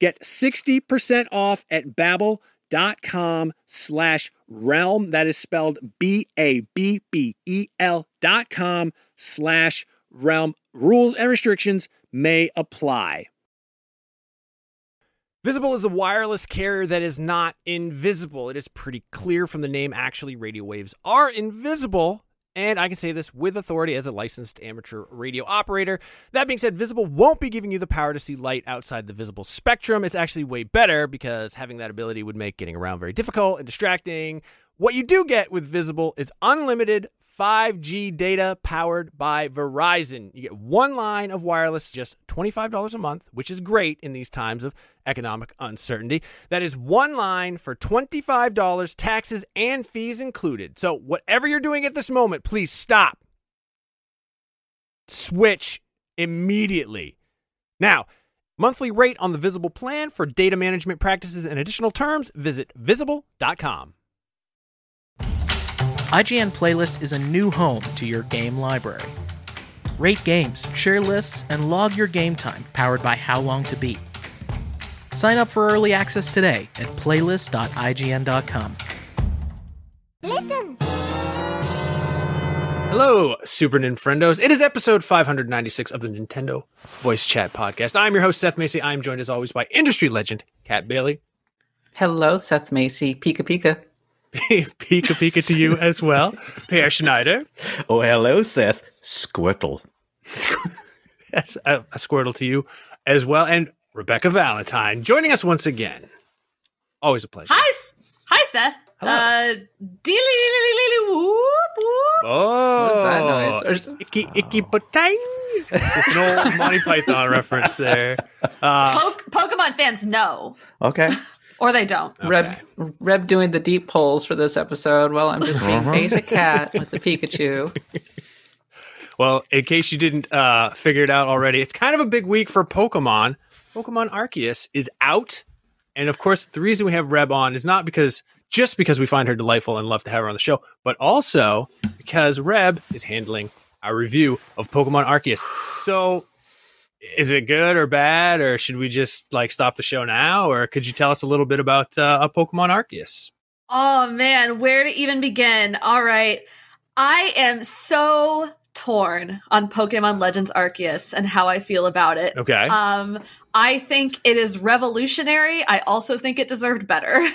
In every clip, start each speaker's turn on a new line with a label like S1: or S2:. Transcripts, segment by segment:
S1: Get 60% off at babbel.com slash realm. That is spelled B-A-B-B-E-L dot com slash realm. Rules and restrictions may apply. Visible is a wireless carrier that is not invisible. It is pretty clear from the name. Actually, radio waves are invisible and I can say this with authority as a licensed amateur radio operator. That being said, Visible won't be giving you the power to see light outside the visible spectrum. It's actually way better because having that ability would make getting around very difficult and distracting. What you do get with Visible is unlimited 5G data powered by Verizon. You get one line of wireless, just $25 a month, which is great in these times of economic uncertainty. That is one line for $25, taxes and fees included. So, whatever you're doing at this moment, please stop. Switch immediately. Now, monthly rate on the Visible plan for data management practices and additional terms, visit visible.com.
S2: IGN Playlist is a new home to your game library. Rate games, share lists, and log your game time powered by How Long to Beat. Sign up for early access today at playlist.ign.com.
S3: Listen!
S1: Hello, Super Nintendos. It is episode 596 of the Nintendo Voice Chat Podcast. I'm your host, Seth Macy. I'm joined as always by industry legend, Kat Bailey.
S4: Hello, Seth Macy. Pika Pika.
S1: Pika Pika to you as well, Peer Schneider.
S5: Oh, hello, Seth. Squirtle.
S1: yes, a, a Squirtle to you as well. And Rebekah Valentine joining us once again. Always a pleasure.
S6: Hi, hi, Seth.
S1: Hello.
S6: Uh, deely whoop whoop.
S1: Oh,
S4: What is that noise?
S1: icky icky potang. It's an old Monty Python reference there. Uh,
S6: Poke- Pokemon fans know,
S5: Okay.
S6: or they don't.
S4: Reb, Reb doing the deep pulls for this episode while I'm just being basic cat with the Pikachu.
S1: well, in case you didn't uh, figure it out already, it's kind of a big week for Pokemon. Pokemon Arceus is out, and of course, the reason we have Reb on is not because just because we find her delightful and love to have her on the show, but also because Reb is handling our review of Pokemon Arceus. So, is it good or bad, or should we just like stop the show now, or could you tell us a little bit about uh, a Pokemon Arceus?
S6: Oh man, where to even begin? All right. I am so torn on Pokemon Legends Arceus and how I feel about it.
S1: Okay.
S6: Um, I think it is revolutionary. I also think it deserved better.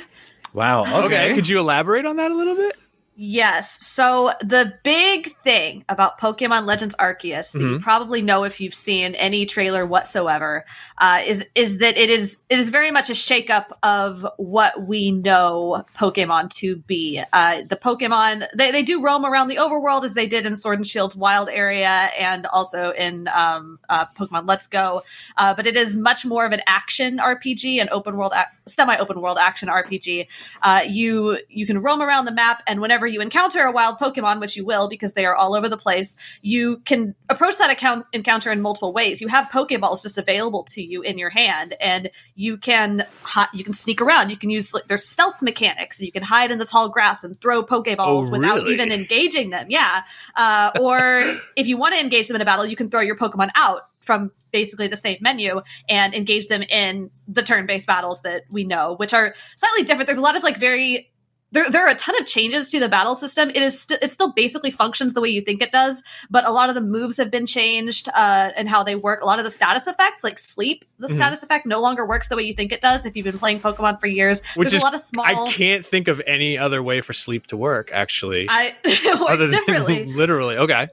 S5: Wow.
S1: okay.
S5: Okay.
S1: Could you elaborate on that a little bit?
S6: Yes. So the big thing about Pokemon Legends Arceus that you
S1: Mhm.
S6: probably know if you've seen any trailer whatsoever uh, is is that it is it is very much a shakeup of what we know Pokemon to be. Uh, the Pokemon they, they do roam around the overworld as they did in Sword and Shield's Wild area and also in um, uh, Pokemon Let's Go, uh, but it is much more of an action RPG, an open world, ac- semi open world action RPG. Uh, you you can roam around the map, and whenever you encounter a wild Pokemon, which you will because they are all over the place, you can approach that account encounter in multiple ways. You have Pokeballs just available to you in your hand, and you can you can sneak around. You can use like, there's stealth mechanics. And you can hide in the tall grass and throw Pokeballs
S1: Oh,
S6: without
S1: really?
S6: even engaging them. Yeah, uh, or if you want to engage them in a battle, you can throw your Pokemon out from basically the same menu and engage them in the turn-based battles that we know, which are slightly different. There's a lot of like very there, there are a ton of changes to the battle system. It is st- it still basically functions the way you think it does, but a lot of the moves have been changed uh, and how they work. A lot of the status effects, like sleep, the
S1: Mhm.
S6: status effect no longer works the way you think it does. If you've been playing Pokemon for years,
S1: Which
S6: there's
S1: is-
S6: a lot of small.
S1: I can't think of any other way for sleep to work, actually.
S6: I it works differently.
S1: literally. Okay.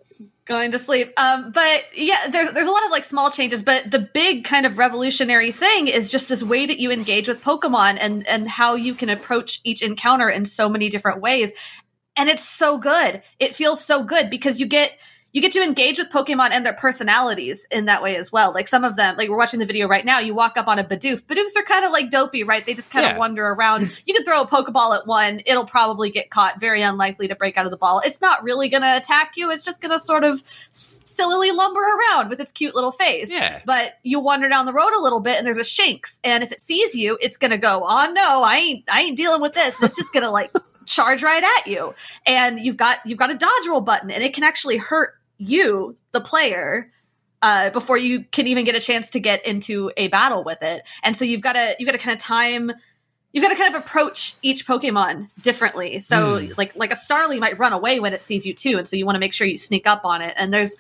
S6: Going to sleep. Um, but yeah, there's there's a lot of like small changes, but the big kind of revolutionary thing is just this way that you engage with Pokemon and and how you can approach each encounter in so many different ways. And it's so good. It feels so good because you get you get to engage with Pokemon and their personalities in that way as well. Like some of them, like we're watching the video right now, you walk up on a Bidoof. Bidoofs are kind of like dopey, right? They just kind
S1: Yeah.
S6: of wander around. You can throw a Pokeball at one, it'll probably get caught, very unlikely to break out of the ball. It's not really going to attack you, it's just going to sort of s- sillily lumber around with its cute little face.
S1: Yeah.
S6: But you wander down the road a little bit and there's a Shinx, and if it sees you, it's going to go, "Oh no, I ain't I ain't dealing with this." And it's just going to like charge right at you. And you've got you've got a dodge roll button and it can actually hurt you, the player, uh, before you can even get a chance to get into a battle with it. And so you've got to you've got to kind of time you've got to kind of approach each Pokemon differently. So like like a Starly might run away when it sees you too, and so you want to make sure you sneak up on it. And there's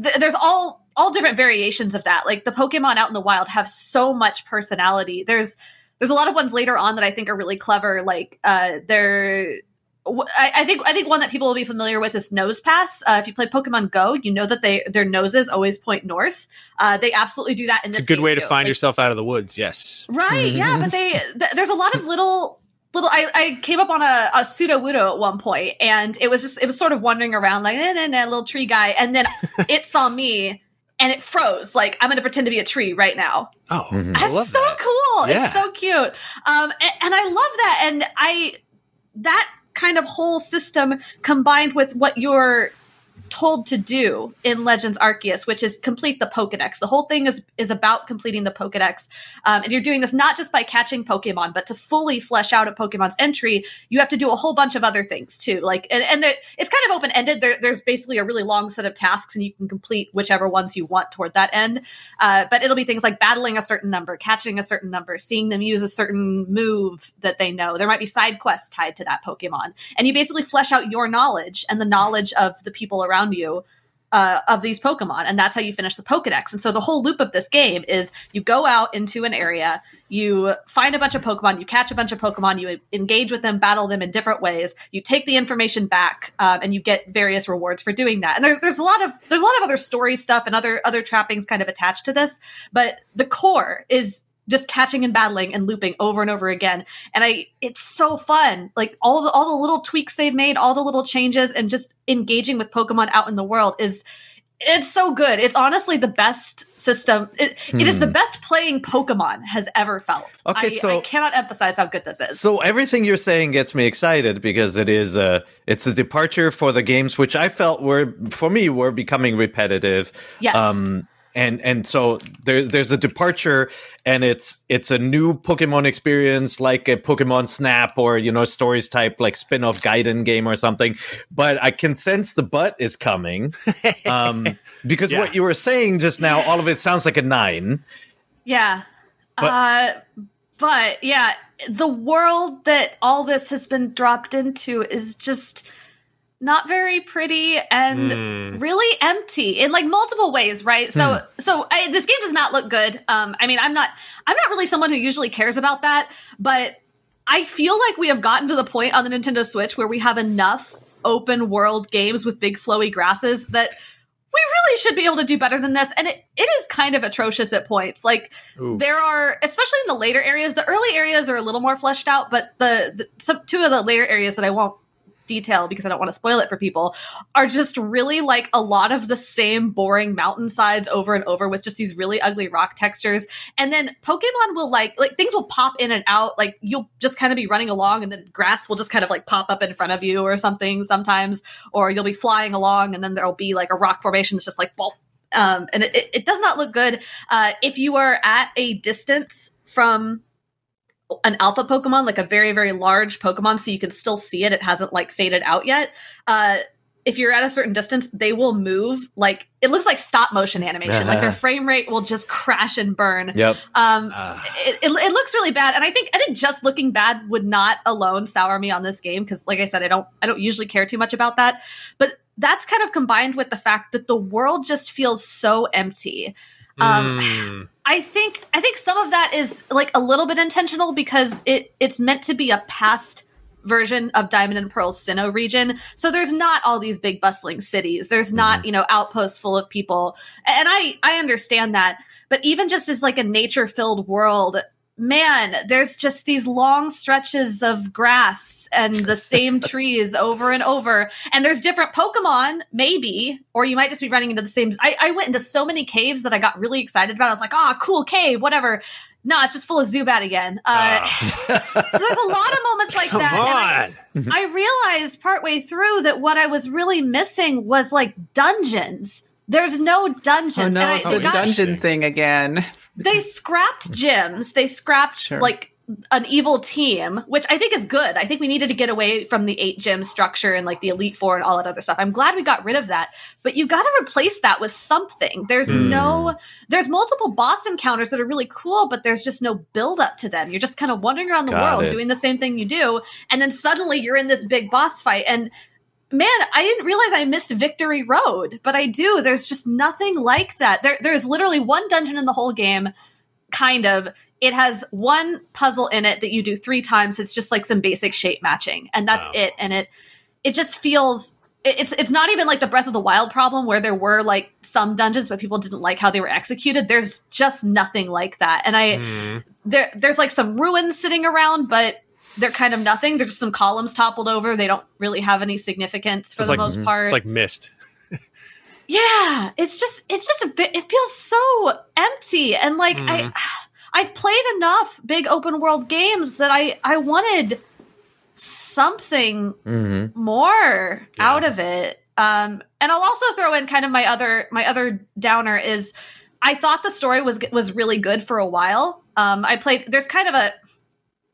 S6: th- there's all all different variations of that. Like the Pokemon out in the wild have so much personality. There's there's a lot of ones later on that I think are really clever. Like uh, they're I, I think I think one that people will be familiar with is Nosepass. Uh, if you play Pokemon Go, you know that they their noses always point north. Uh, they absolutely do that in
S1: It's
S6: this.
S1: a good
S6: game
S1: way to find
S6: Like,
S1: yourself out of the woods. Yes.
S6: Right, yeah, but they th- there's a lot of little little I, I came up on a, a Sudowoodo at one point and it was just it was sort of wandering around like nah, nah, nah, little tree guy and then it saw me and it froze like I'm gonna pretend to be a tree right now.
S1: Oh,
S5: Mhm.
S1: I
S6: That's
S1: love
S6: so
S1: that.
S6: cool.
S1: Yeah.
S6: It's so cute. Um, and, and I love that. And I, that kind of whole system combined with what you're told to do in Legends Arceus, which is complete the Pokedex. The whole thing is is about completing the Pokedex, um, and you're doing this not just by catching Pokemon, but to fully flesh out a Pokemon's entry, you have to do a whole bunch of other things too. Like, and, and it's kind of open ended. There, there's basically a really long set of tasks, and you can complete whichever ones you want toward that end. Uh, but it'll be things like battling a certain number, catching a certain number, seeing them use a certain move that they know. There might be side quests tied to that Pokemon. And you basically flesh out your knowledge and the knowledge of the people around you uh, of these Pokemon. And that's how you finish the Pokedex. And so the whole loop of this game is you go out into an area, you find a bunch of Pokemon, you catch a bunch of Pokemon, you engage with them, battle them in different ways, you take the information back, um, and you get various rewards for doing that. And there's there's a lot of there's a lot of other story stuff and other other trappings kind of attached to this, but the core is just catching and battling and looping over and over again. And I it's so fun. Like all the all the little tweaks they've made, all the little changes and just engaging with Pokemon out in the world is it's so good. It's honestly the best system. It, it is the best playing Pokemon has ever felt.
S5: Okay,
S6: I,
S5: so-
S6: I cannot emphasize how good this is.
S5: So everything you're saying gets me excited because it is a it's a departure for the games which I felt were for me were becoming repetitive.
S6: Yes.
S5: Um and and so there there's a departure and it's it's a new Pokemon experience like a Pokemon Snap or you know stories type like spin-off Gaiden game or something. But I can sense the butt is coming. Um because
S1: Yeah.
S5: what you were saying just now, all of it sounds like a nine.
S6: Yeah.
S5: But-
S6: uh, but yeah, the world that all this has been dropped into is just not very pretty and
S7: Mm.
S6: really empty in like multiple ways right so
S5: Hmm.
S6: so I, this game does not look good um i mean i'm not i'm not really someone who usually cares about that but i feel like we have gotten to the point on the nintendo switch where we have enough open world games with big flowy grasses that we really should be able to do better than this and it, it is kind of atrocious at points like
S7: Ooh.
S6: there are especially in the later areas the early areas are a little more fleshed out but the, the some two of the later areas that i won't detail because i don't want to spoil it for people are just really like a lot of the same boring mountainsides over and over with just these really ugly rock textures. And then pokemon will like like things will pop in and out. Like you'll just kind of be running along and then grass will just kind of like pop up in front of you or something sometimes. Or you'll be flying along and then there'll be like a rock formation that's just like um, and it, it does not look good. Uh, if you are at a distance from an alpha Pokemon, like a very, very large Pokemon, so you can still see it. It hasn't like faded out yet. Uh, if you're at a certain distance, they will move like it looks like stop motion animation. like their frame rate will just crash and burn.
S5: Yep.
S6: Um,
S7: Ah.
S6: it, it, it looks really bad, and I think I think just looking bad would not alone sour me on this game because, like I said, I don't I don't usually care too much about that. But that's kind of combined with the fact that the world just feels so empty. Um,
S7: Mm.
S6: I think I think some of that is like a little bit intentional because it it's meant to be a past version of Diamond and Pearl's Sinnoh region. So there's not all these big bustling cities. There's not, you know, outposts full of people. And I I understand that. But even just as like a nature-filled world, man, there's just these long stretches of grass and the same trees over and over. And there's different Pokemon, maybe, or you might just be running into the same. I, I went into so many caves that I got really excited about. I was like, ah, cool cave, whatever. No, it's just full of Zubat again. Uh, so there's a lot of moments like
S7: Come
S6: that. and
S7: on.
S6: I, I realized partway through that what I was really missing was like dungeons. There's no dungeons.
S4: Oh
S6: dungeons.
S4: no,
S6: and I,
S4: it's
S6: I
S4: a
S6: got-
S4: dungeon thing again.
S6: They scrapped gyms. They scrapped
S4: Sure.
S6: like an evil team, which I think is good. I think we needed to get away from the eight gym structure and like the Elite Four and all that other stuff. I'm glad we got rid of that. But you've got to replace that with something. There's
S7: Hmm.
S6: no, there's multiple boss encounters that are really cool, but there's just no build up to them. You're just kind of wandering around the
S5: Got
S6: world
S5: it.
S6: doing the same thing you do. And then suddenly you're in this big boss fight. And man, I didn't realize I missed Victory Road, but I do. There's just nothing like that. There, there's literally one dungeon in the whole game, kind of. It has one puzzle in it that you do three times. It's just like some basic shape matching, and that's
S7: Wow.
S6: it. And it, it just feels. It's it's not even like the Breath of the Wild problem where there were like some dungeons but people didn't like how they were executed. There's just nothing like that. And I
S7: Mm.
S6: there there's like some ruins sitting around, but they're kind of nothing. They're just some columns toppled over. They don't really have any significance for
S7: it's
S6: the
S7: like-
S6: most part.
S7: It's like mist.
S6: yeah, it's just it's just a bit. It feels so empty, and like I I've played enough big open world games that I I wanted something
S5: Mm-hmm.
S6: more out of it. Um, and I'll also throw in kind of my other my other downer is I thought the story was was really good for a while. Um, I played. There's kind of a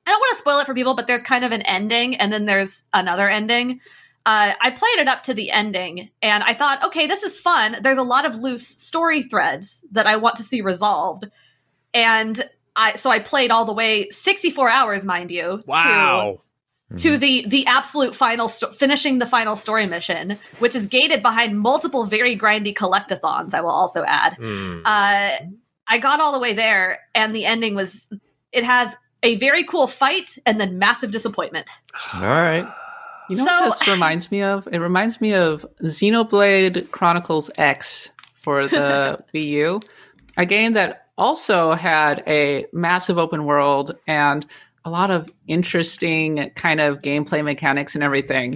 S6: I don't want to spoil it for people, but there's kind of an ending, and then there's another ending. Uh, I played it up to the ending, and I thought, okay, this is fun. There's a lot of loose story threads that I want to see resolved, and I so I played all the way 64 hours, mind you. to-
S7: Wow.
S6: to the the absolute final sto- finishing the final story mission which is gated behind multiple very grindy collectathons i will also add
S7: Mm.
S6: uh i got all the way there and the ending was it has a very cool fight and then massive disappointment
S5: All right.
S4: You know
S6: So-
S4: what this reminds me of? It reminds me of Xenoblade Chronicles X for the Wii U, a game that also had a massive open world and a lot of interesting kind of gameplay mechanics and everything,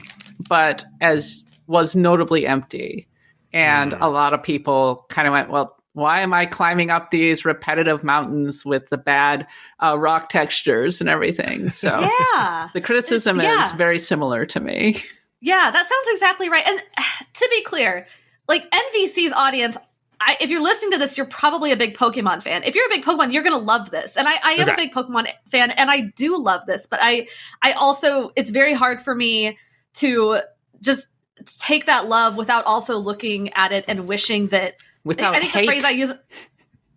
S4: but as was notably empty. And hmm. a lot of people kind of went, well, why am I climbing up these repetitive mountains with the bad uh, rock textures and everything? So
S6: yeah
S4: the criticism
S6: It's-
S4: is very similar to me.
S6: Yeah, that sounds exactly right. And to be clear, like NVC's audience, I, if you're listening to this, you're probably a big Pokemon fan. If you're a big Pokemon, you're going to love this. And I, I am a big Pokemon fan, and I do love this. But I, I also, it's very hard for me to just take that love without also looking at it and wishing that.
S4: Without
S6: I think
S4: hate.
S6: the phrase I use.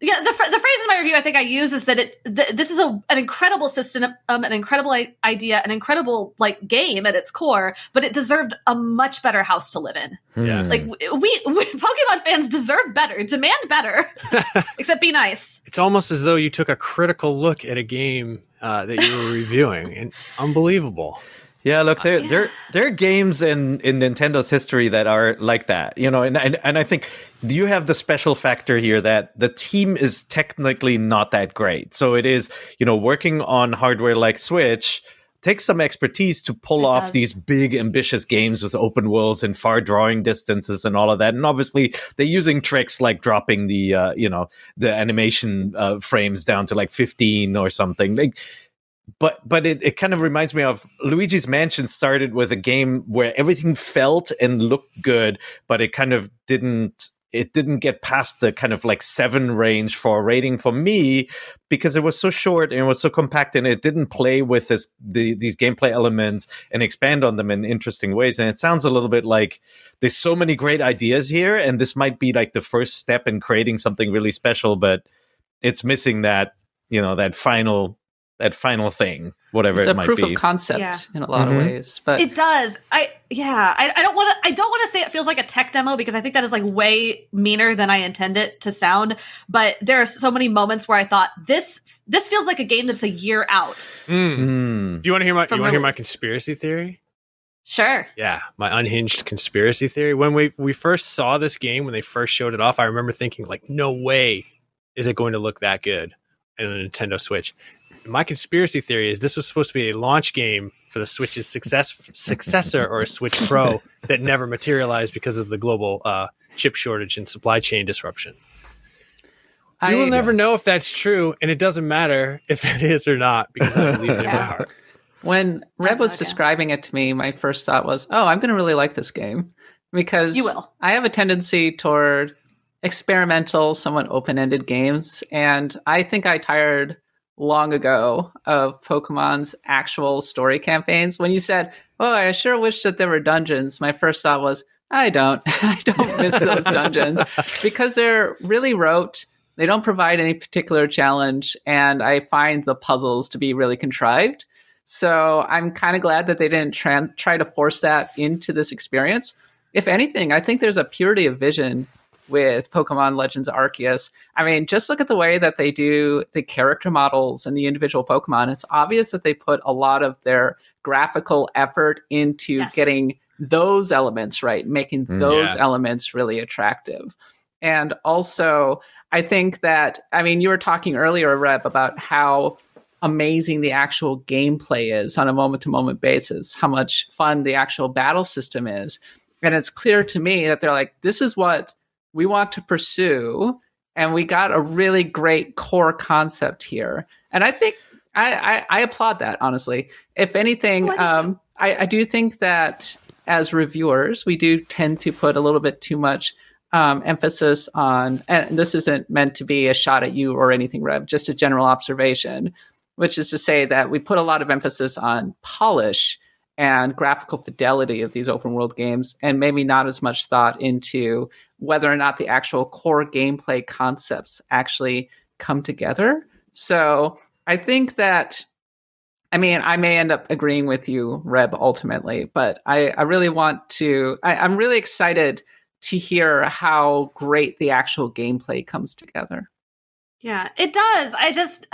S6: yeah, the, the phrase in my review I think I use is that it th- this is a, an incredible system, um, an incredible I- idea, an incredible like game at its core, but it deserved a much better house to live in.
S1: Yeah.
S5: Hmm.
S6: Like we, we Pokemon fans deserve better, demand better, except be nice.
S1: It's almost as though you took a critical look at a game uh, that you were reviewing, and unbelievable.
S5: Yeah, look, there there there are games in in Nintendo's history that are like that, you know, and and and I think you have the special factor here that the team is technically not that great. So it is, you know, working on hardware like Switch takes some expertise to pull
S6: It
S5: off
S6: does.
S5: these big ambitious games with open worlds and far drawing distances and all of that. And obviously they're using tricks like dropping the uh, you know, the animation uh, frames down to like 15 or something. Like but but it, it kind of reminds me of Luigi's Mansion started with a game where everything felt and looked good, but it kind of didn't it didn't get past the kind of like seven range for a rating for me because it was so short and it was so compact and it didn't play with this the, these gameplay elements and expand on them in interesting ways. And it sounds a little bit like there's so many great ideas here, and this might be like the first step in creating something really special, but it's missing that you know that final that final thing, whatever
S4: It's
S5: it
S4: a
S5: might
S4: proof
S5: be.
S4: of concept
S6: Yeah.
S4: in a lot
S5: Mhm.
S4: of ways, but
S6: It does. I yeah. I, I don't want to. I don't want to say it feels like a tech demo because I think that is like way meaner than I intend it to sound. But there are so many moments where I thought this this feels like a game that's a year out.
S1: Mm.
S5: Mm.
S1: Do you want to hear my? You want to hear my conspiracy theory?
S6: Sure.
S1: Yeah, my unhinged conspiracy theory. When we we first saw this game, when they first showed it off, I remember thinking like, no way is it going to look that good in a Nintendo Switch. My conspiracy theory is this was supposed to be a launch game for the Switch's success successor or a Switch Pro that never materialized because of the global uh, chip shortage and supply chain disruption.
S4: I,
S1: You will never know if that's true, and it doesn't matter if it is or not because I believe it in my heart.
S4: When Reb was
S6: God, yeah.
S4: describing it to me, my first thought was, "Oh, I'm going to really like this game," because
S6: You will.
S4: I have a tendency toward experimental, somewhat open-ended games, and I think I tired long ago of Pokemon's actual story campaigns. When you said, "Oh, I sure wish that there were dungeons," my first thought was, "I don't. I don't miss those dungeons because they're really rote." They don't provide any particular challenge, and I find the puzzles to be really contrived. So I'm kind of glad that they didn't tran try to force that into this experience. If anything, I think there's a purity of vision with Pokemon Legends Arceus. I mean, just look at the way that they do the character models and the individual Pokemon. It's obvious that they put a lot of their graphical effort into
S6: Yes.
S4: getting those elements right, making
S5: Mm,
S4: those
S1: yeah.
S4: elements really attractive. And also, I think that, I mean, you were talking earlier, Reb, about how amazing the actual gameplay is on a moment to moment basis, how much fun the actual battle system is. And it's clear to me that they're like, this is what we want to pursue. And we got a really great core concept here. And I think I, I, I applaud that, honestly. If anything,
S6: I do
S4: um, I, I do think that as reviewers, we do tend to put a little bit too much um, emphasis on, and this isn't meant to be a shot at you or anything, Reb, just a general observation, which is to say that we put a lot of emphasis on polish and graphical fidelity of these open world games, and maybe not as much thought into whether or not the actual core gameplay concepts actually come together. So I think that I mean, I may end up agreeing with you, Reb, ultimately, but I, I really want to, I, I'm really excited to hear how great the actual gameplay comes together.
S6: Yeah, it does. I just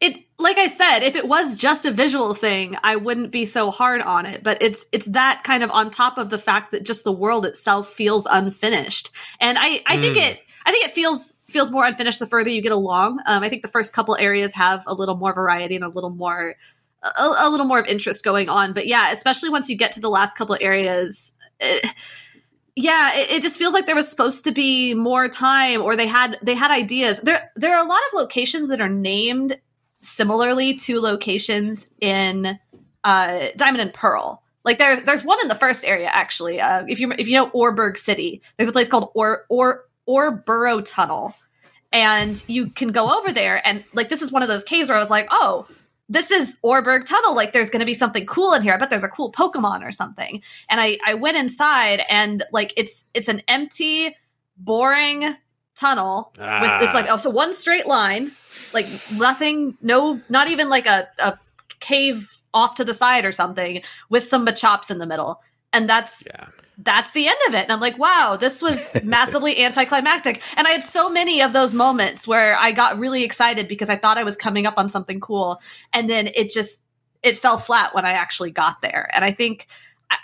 S6: it like I said, if it was just a visual thing, I wouldn't be so hard on it, but it's it's that kind of on top of the fact that just the world itself feels unfinished. And I I think
S1: Mm.
S6: it I think it feels feels more unfinished the further you get along. Um I think the first couple areas have a little more variety and a little more a, a little more of interest going on, but yeah, especially once you get to the last couple areas eh, yeah it, it just feels like there was supposed to be more time or they had they had ideas. There there are a lot of locations that are named similarly to locations in uh diamond and pearl. Like there's there's one in the first area actually uh if you if you know Oreburgh City there's a place called or or Oreburrow Tunnel. And you can go over there and like this is one of those caves where i was like oh this is Orberg Tunnel. Like, there's going to be something cool in here. I bet there's a cool Pokemon or something. And I, I went inside, and like, it's it's an empty, boring tunnel
S1: Ah.
S6: with it's like oh so one straight line, like nothing, no, not even like a, a cave off to the side or something with some machops in the middle, and that's
S1: Yeah.
S6: That's the end of it. And I'm like, wow, this was massively anticlimactic. And I had so many of those moments where I got really excited because I thought I was coming up on something cool. And then it just, it fell flat when I actually got there. And I think,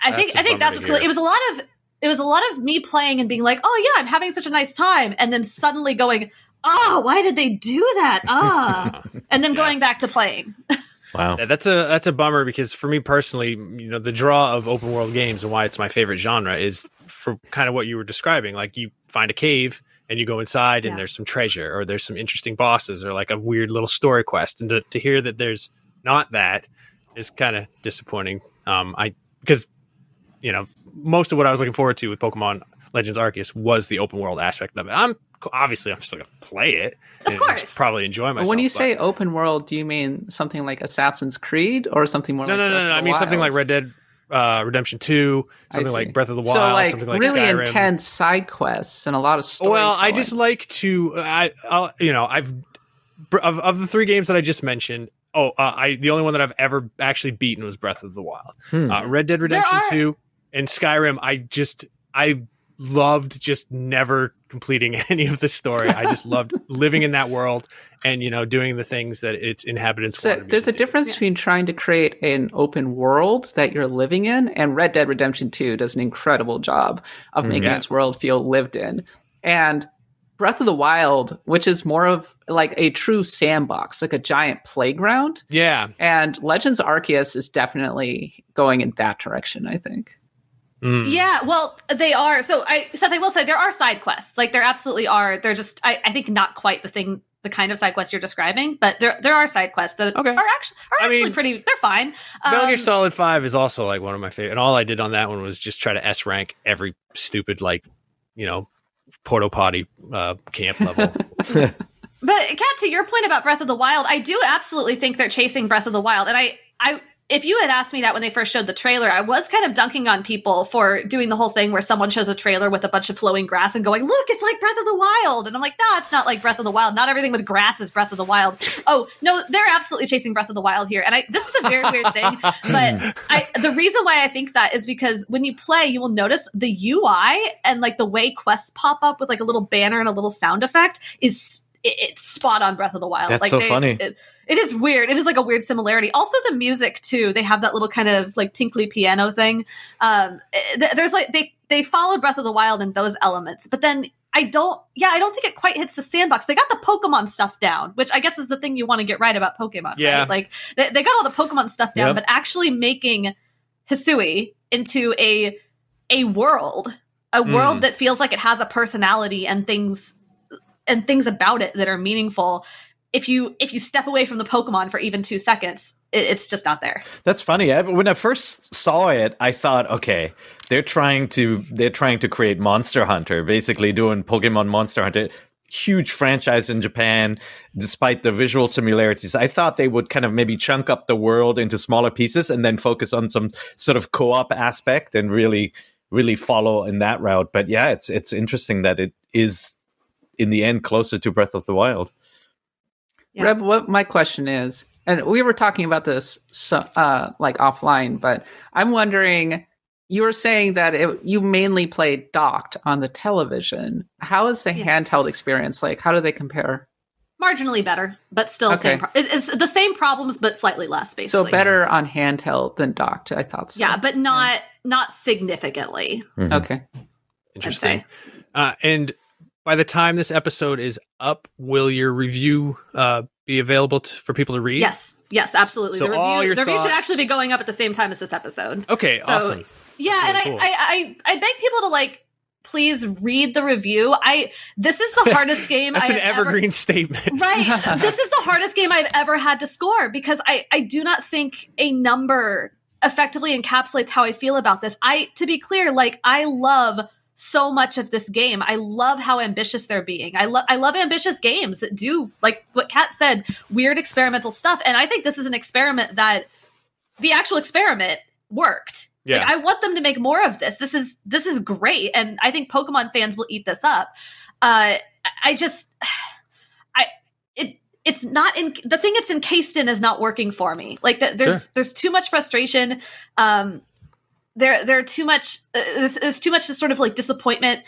S6: I, think, I think that's what's cool. It was a lot of, it was a lot of me playing and being like, oh yeah, I'm having such a nice time. And then suddenly going, oh, why did they do that? Ah. and then
S1: Yeah.
S6: going back to playing.
S5: Wow.
S1: Yeah, that's a that's a bummer because for me personally, you know, the draw of open world games and why it's my favorite genre is for kind of what you were describing. Like you find a cave and you go inside and there's some treasure or there's some interesting bosses or like a weird little story quest. And to, to hear that there's not that is kind of disappointing. Um, I because you know most of what I was looking forward to with Pokemon Legends Arceus was the open world aspect of it. I'm obviously I'm still gonna play it,
S6: Of
S1: and
S6: course.
S1: probably enjoy myself.
S4: when you
S1: but-
S4: say open world, do you mean something like Assassin's Creed or something more
S1: no,
S4: like
S1: no, no,
S4: Breath
S1: no,
S4: of
S1: I
S4: the
S1: mean something like Red Dead uh, Redemption Two, something like Breath of the Wild,
S4: so like
S1: something like
S4: really
S1: Skyrim.
S4: intense side quests and a lot of story.
S1: Well, I just like to, I, I'll, you know, I've of, of the three games that I just mentioned. Oh, uh, I the only one that I've ever actually beaten was Breath of the Wild.
S5: Hmm.
S1: Uh, Red Dead Redemption
S6: are-
S1: Two and Skyrim. I just I loved just never completing any of the story. I just loved living in that world and you know doing the things that its inhabitants.
S4: So
S1: wanted me
S4: there's
S1: to
S4: a
S1: do.
S4: difference
S6: Yeah.
S4: between trying to create an open world that you're living in, and Red Dead Redemption 2 does an incredible job of mm, making
S1: yeah.
S4: its world feel lived in. And Breath of the Wild, which is more of like a true sandbox, like a giant playground.
S1: Yeah,
S4: And Legends Arceus is definitely going in that direction, I think.
S1: Mm.
S6: Yeah, well, they are. So I Seth, I will say there are side quests. Like there absolutely are. They're just I, I think not quite the thing the kind of side quests you're describing, but there there are side quests that
S1: Okay.
S6: are actually are
S1: I
S6: actually
S1: mean,
S6: pretty they're fine.
S1: Metal Gear
S6: Um,
S1: Solid Five is also like one of my favorite, and all I did on that one was just try to S rank every stupid like, you know, porta potty uh, camp level.
S6: But Kat, to your point about Breath of the Wild, I do absolutely think they're chasing Breath of the Wild. And I, I, if you had asked me that when they first showed the trailer, I was kind of dunking on people for doing the whole thing where someone shows a trailer with a bunch of flowing grass and going, "Look, it's like Breath of the Wild," and I'm like, "No, it's not like Breath of the Wild. Not everything with grass is Breath of the Wild." Oh no, they're absolutely chasing Breath of the Wild here, and I, this is a very weird thing. But I, the reason why I think that is because when you play, you will notice the UI and like the way quests pop up with like a little banner and a little sound effect is it, it's spot on Breath of the Wild.
S5: That's
S6: like
S5: so
S6: they-
S5: funny.
S6: It, it is weird. It is like a weird similarity. Also, the music too. They have that little kind of like tinkly piano thing. Um, eh, th- there's like they they followed Breath of the Wild in those elements, but then. I don't, yeah, I don't think it quite hits the sandbox. They got the Pokemon stuff down, which I guess is the thing you want to get right about Pokemon,
S1: Yeah.
S6: right? Like, they, they got all the Pokemon stuff down,
S5: Yep.
S6: but actually making Hisui into a a world, a
S1: Mm.
S6: world that feels like it has a personality and things and things about it that are meaningful. If you if you step away from the Pokemon for even two seconds, it, it's just not there.
S5: That's funny. I, when I first saw it, I thought, okay, they're trying to they're trying to create Monster Hunter, basically doing Pokemon Monster Hunter. Huge franchise in Japan, despite the visual similarities. I thought they would kind of maybe chunk up the world into smaller pieces and then focus on some sort of co-op aspect and really, really follow in that route. But yeah, it's it's interesting that it is in the end closer to Breath of the Wild.
S6: Yeah.
S4: Reb, what my question is, and we were talking about this so, uh, like offline, but I'm wondering. You were saying that it, you mainly played docked on the television. How is the
S6: Yeah.
S4: handheld experience like? How do they compare?
S6: Marginally better, but still
S4: Okay.
S6: same. Pro- it- it's the same problems, but slightly less. Basically,
S4: So better on handheld than docked. I thought so.
S6: Yeah, but not not significantly.
S4: okay.
S1: Interesting. Uh, and by the time this episode is up, will your review uh, be available t- for people to read?
S6: Yes, yes, absolutely.
S1: So
S6: the review,
S1: all your
S6: the review should actually be going up at the same time as this episode.
S1: Okay.
S6: So,
S1: awesome.
S6: Yeah, and
S1: cool.
S6: I, I, I, I beg people to like please read the review. I this is the hardest game.
S1: That's an
S6: have ever-
S1: evergreen statement.
S6: right. this is the hardest game I've ever had to score because I, I do not think a number effectively encapsulates how I feel about this. I, to be clear, like I love so much of this game. I love how ambitious they're being. I love, I love ambitious games that do like what Kat said, weird experimental stuff. And I think this is an experiment that the actual experiment worked.
S1: Yeah.
S6: Like, I want them to make more of this. This is this is great, and I think Pokemon fans will eat this up. Uh, I just I it it's not in the thing it's encased in is not working for me. Like the, there's
S1: Sure.
S6: there's too much frustration. Um, there there are too much uh, there's, too much just sort of like disappointment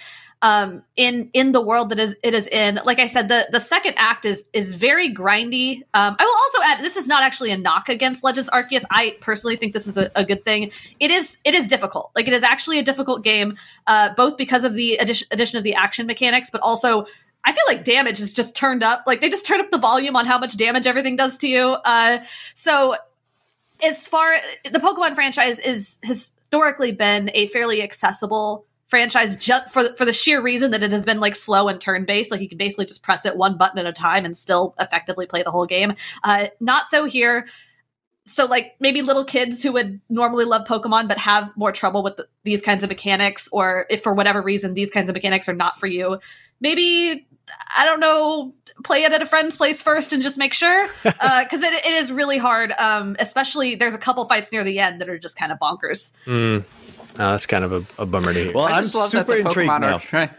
S6: um in in the world that is it is in. Like i said the the second act is is very grindy. Um i will also add this is not actually a knock against legends arceus. I personally think this is a, a good thing. It is it is difficult. Like it is actually a difficult game uh both because of the addition, addition of the action mechanics but also I feel like damage is just turned up. Like they just turn up the volume on how much damage everything does to you. Uh, so as far the Pokemon franchise is historically been a fairly accessible franchise just for for the sheer reason that it has been like slow and turn based. Like you can basically just press it one button at a time and still effectively play the whole game. Uh, not so here. So like maybe little kids who would normally love Pokemon but have more trouble with the, these kinds of mechanics, or if for whatever reason these kinds of mechanics are not for you, maybe I don't know, play it at a friend's place first and just make sure because it, it is really hard. Um, especially there's a couple fights near the end that are just kind of bonkers.
S1: Mm. Oh, that's kind of a, a bummer to hear.
S5: Well,
S4: I
S5: I'm
S4: just love
S5: super
S4: that the
S5: intrigued
S4: Pokemon
S5: now.
S4: are trying.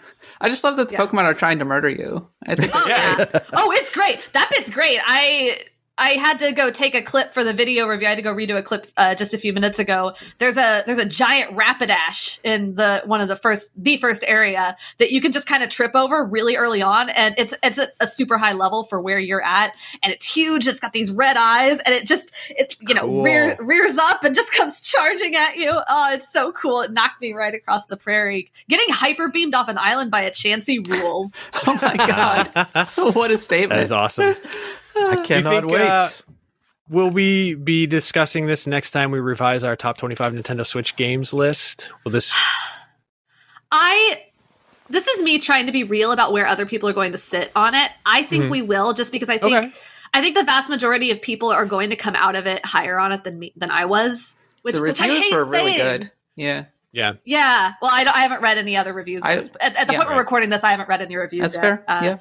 S4: I just love that the
S6: Yeah.
S4: Pokemon are trying to murder you. I think
S6: Oh yeah. oh, it's great. That bit's great. I I had to go take a clip for the video review. I had to go redo a clip uh, just a few minutes ago. There's a there's a giant rapidash in the one of the first the first area that you can just kind of trip over really early on, and it's it's a, a super high level for where you're at, and it's huge. It's got these red eyes, and it just it you know
S1: Cool.
S6: rear, rears up and just comes charging at you. Oh, it's so cool! It knocked me right across the prairie. Getting hyper beamed off an island by a Chansey rules.
S4: Oh my god! what a statement!
S1: that is awesome.
S5: I cannot
S1: think,
S5: wait.
S1: uh, will we be discussing this next time we revise our top 25 Nintendo Switch games list? Will this
S6: I this is me trying to be real about where other people are going to sit on it. I think
S1: Mhm.
S6: we will just because I think
S1: Okay.
S6: I think the vast majority of people are going to come out of it higher on it than me than I was. Which,
S4: the
S6: which I
S4: reviews
S6: hate
S4: were really
S6: saying.
S4: good. Yeah.
S1: Yeah.
S6: Yeah. Well, I, don't, I haven't read any other reviews. at
S4: I-
S6: at, at the
S4: yeah,
S6: point we're recording this, I haven't read any reviews.
S4: That's
S6: yet.
S4: fair.
S6: Uh,
S4: yeah.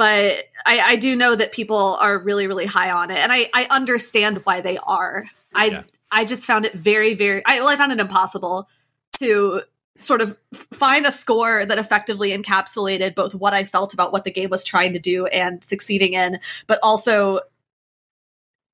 S6: But I, I do know that people are really, really high on it, and I, I understand why they are. I
S1: Yeah.
S6: I just found it very, very. I, well, I found it impossible to sort of find a score that effectively encapsulated both what I felt about what the game was trying to do and succeeding in, but also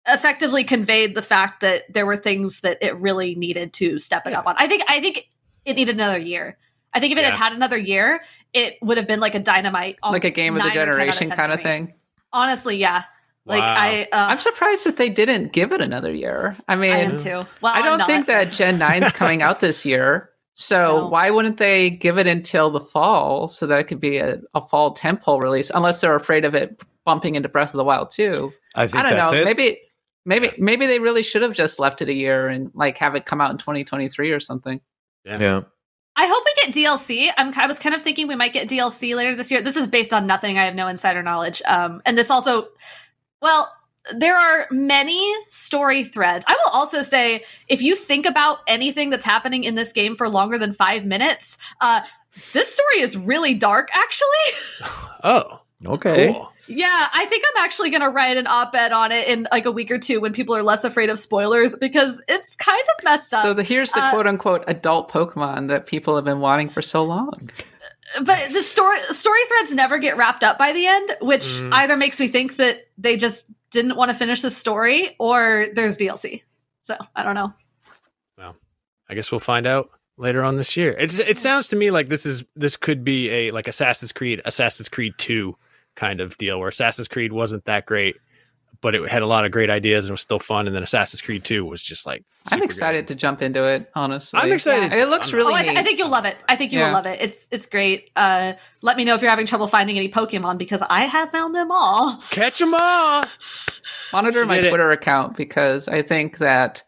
S6: effectively conveyed the fact that there were things that it really needed to step it up on. I think I think it needed another year. I think if it
S1: Yeah.
S6: had had another year, it would have been like a dynamite,
S4: Like a game of the
S6: nine or 10 out
S4: generation
S6: 10
S4: kind of thing.
S6: Honestly, yeah. Like
S1: Wow.
S6: I, uh,
S4: I'm surprised that they didn't give it another year. I mean,
S6: I am too. Well,
S4: I don't think that Gen 9's coming out this year. So
S6: No.
S4: why wouldn't they give it until the fall so that it could be a, a fall tentpole release? Unless they're afraid of it bumping into Breath of the Wild too.
S5: I think
S4: I don't
S5: that's
S4: know.
S5: it.
S4: Maybe maybe maybe they really should have just left it a year and like have it come out in 2023 or something.
S5: yeah.
S6: I hope we get DLC. I'm, I was kind of thinking we might get DLC later this year. This is based on nothing. I have no insider knowledge. Um, and this also, well, there are many story threads. I will also say, if you think about anything that's happening in this game for longer than five minutes, uh, this story is really dark, actually.
S1: Oh,
S5: Okay.
S1: cool.
S6: Yeah, I think I'm actually going to write an op-ed on it in like a week or two when people are less afraid of spoilers because it's kind of messed up.
S4: So the, here's the
S6: Uh,
S4: quote unquote adult Pokemon that people have been wanting for so long.
S6: but the story story threads never get wrapped up by the end, which
S1: Mm.
S6: either makes me think that they just didn't want to finish the story or there's DLC. So I don't know.
S1: Well, I guess we'll find out later on this year. It's it sounds to me like this is this could be a like Assassin's Creed, Assassin's Creed 2 kind of deal where Assassin's Creed wasn't that great, but it had a lot of great ideas and was still fun and then Assassin's Creed 2 was just like
S4: I'm excited
S1: good.
S4: to jump into it. Honestly,
S1: I'm excited
S4: It looks
S1: I'm-
S4: really.
S6: oh, I, th- I think you'll love it. I think you
S4: Yeah.
S6: will love it. It's it's great. Uh, let me know if you're having trouble finding any Pokemon because I have found them all.
S1: Catch them all.
S4: monitor
S1: She
S4: my
S1: did it.
S4: Twitter account because I think that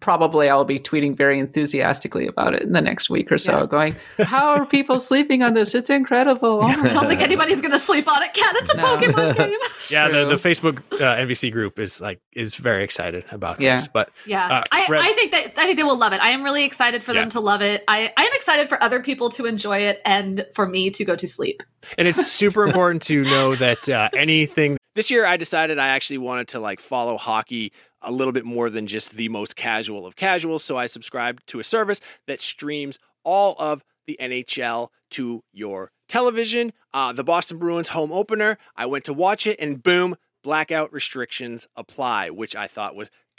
S4: probably I'll be tweeting very enthusiastically about it in the next week or so,
S6: Yeah.
S4: going, "How are people sleeping on this? It's incredible!"
S6: I don't think anybody's gonna sleep on it. Kat, it's a
S4: No.
S6: Pokemon game.
S1: Yeah, the, the Facebook uh, NVC group is like is very excited about
S4: Yeah.
S1: this. But
S6: Yeah,
S1: Uh,
S6: I,
S1: Red-
S6: I think that I think they will love it. I am really excited for
S1: Yeah.
S6: them to love it. I I am excited for other people to enjoy it and for me to go to sleep.
S1: and it's super important to know that uh, anything this year i decided i actually wanted to like follow hockey a little bit more than just the most casual of casuals so i subscribed to a service that streams all of the nhl to your television, uh, the Boston Bruins home opener. I went to watch it, and boom, blackout restrictions apply, which I thought was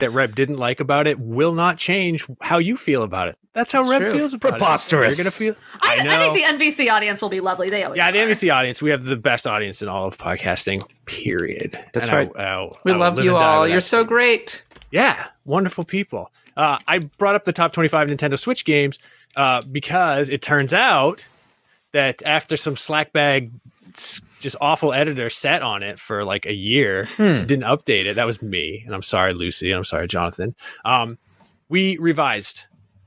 S1: That Reb didn't like about it will not change how you feel about it. That's how
S5: It's
S1: Reb
S5: true.
S1: feels about
S5: Preposterous.
S1: it. You're gonna feel.
S6: I,
S1: I
S6: I, think the NVC audience will be lovely. They always
S1: yeah, the
S6: are.
S1: NVC audience. We have the best audience in all of podcasting. Period.
S5: That's
S1: And
S5: right.
S1: I-
S4: We
S1: I will
S4: love you all. You're so great.
S1: Yeah, wonderful people. Uh, I brought up the top 25 Nintendo Switch games uh, because it turns out that after some slackbag, s- just awful editor sat on it for like a year,
S5: Hmm.
S1: didn't update it. That was me, and I'm sorry, Lucy, and I'm sorry, Jonathan. Um, we revised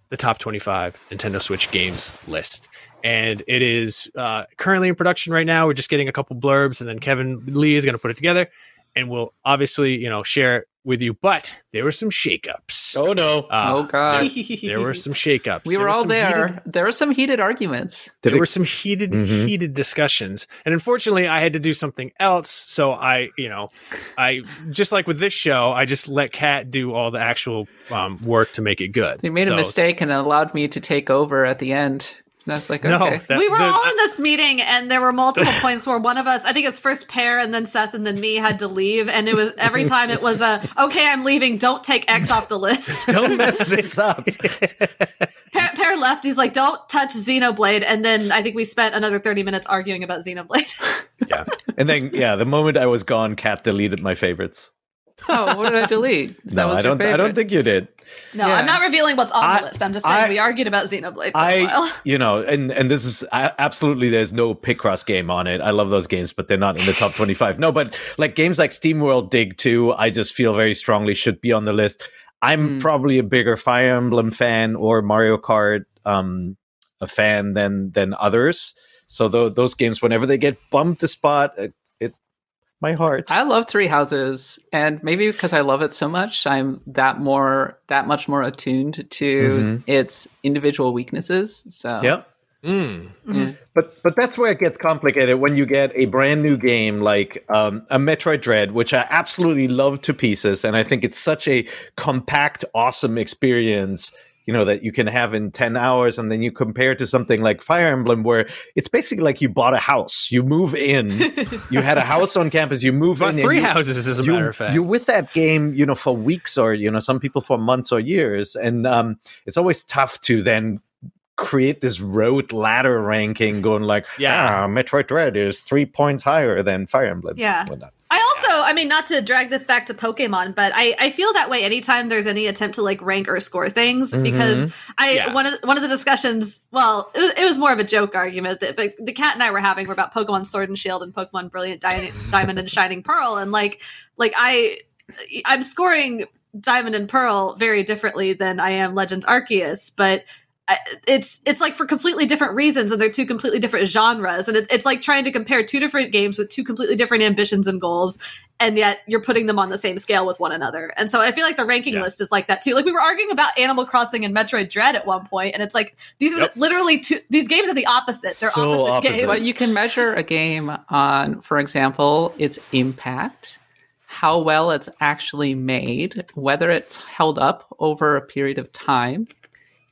S1: the top 25 Nintendo Switch games list. And it is uh, currently in production right now. We're just getting a couple blurbs, and then Kevin Lee is going to put it together, and we'll obviously, you know, share it with you. But there were some shakeups.
S5: Oh no!
S1: Uh,
S4: oh God,
S1: there, there were some shakeups.
S4: we
S1: There
S4: were all there.
S1: heated-
S4: there were some heated arguments.
S5: Did
S1: there
S5: it-
S1: were some heated,
S5: Mhm.
S1: heated discussions, and unfortunately, I had to do something else. So I, you know, I just like with this show, I just let Kat do all the actual um, work to make it good.
S4: They made
S1: So-
S4: a mistake and allowed me to take over at the end. And I was like,
S1: No,
S4: okay.
S1: that-
S6: we were
S1: the-
S6: all in this meeting, and there were multiple points where one of us, I think it's first Peer, and then Seth, and then me, had to leave. And it was every time it was a, okay, I'm leaving. Don't take X off the list.
S5: Don't mess this up.
S6: Peer, Peer left. He's like, don't touch Xenoblade. And then I think we spent another 30 minutes arguing about Xenoblade.
S1: yeah.
S5: And then, yeah, the moment I was gone, Kat deleted my favorites.
S4: Oh, what did I delete? That
S5: No,
S4: was
S5: I don't. I don't think you did.
S6: no,
S4: Yeah.
S6: I'm not revealing what's on
S5: I-
S6: the list. I'm just saying
S5: I-
S6: we argued about Xenoblade for a
S5: I,
S6: while.
S5: you know, and and this is a- absolutely there's no Picross game on it. I love those games, but they're not in the top 25. No, but like games like SteamWorld Dig 2, I just feel very strongly should be on the list. I'm probably a bigger Fire Emblem fan or Mario Kart um, a fan than than others. So tho- those games, whenever they get bumped a spot, it, it my heart.
S4: I love Three Houses, and maybe because I love it so much, I'm that more that much more attuned to
S5: Mhm.
S4: its individual weaknesses. So
S5: Yep. But but that's where it gets complicated when you get a brand new game like um, a Metroid Dread, which I absolutely love to pieces, and I think it's such a compact, awesome experience. You know that you can have in ten hours, and then you compare to something like Fire Emblem, where it's basically like you bought a house. You move in, you had a house on campus, you move
S1: Bought
S5: in, and
S1: three
S5: you-
S1: houses, as a
S5: you-
S1: matter of fact.
S5: You're with that game, you know, for weeks or you know, some people for months or years, and um, it's always tough to then create this road ladder ranking going like yeah metroid dread is three points higher than fire emblem
S6: Yeah.
S5: Whatnot.
S6: I also, I mean, not to drag this back to Pokemon, but I, I feel that way anytime there's any attempt to like rank or score things because
S8: Mhm.
S6: I
S8: Yeah.
S6: one of the, one of the discussions, well, it was, it was more of a joke argument that but the Kat and I were having were about Pokemon Sword and Shield and Pokemon Brilliant Di- Diamond and Shining Pearl, and like like I I'm scoring Diamond and Pearl very differently than I am Legends Arceus, but it's it's like for completely different reasons and they're two completely different genres. And it's it's like trying to compare two different games with two completely different ambitions and goals and yet you're putting them on the same scale with one another. And so i feel like the ranking list is like that too. Like we were arguing about animal crossing and metroid dread at one point and it's like these are literally two these games are the opposite. They're opposite, games.
S4: But you can measure a game on, for example, its impact, how well it's actually made, whether it's held up over a period of time.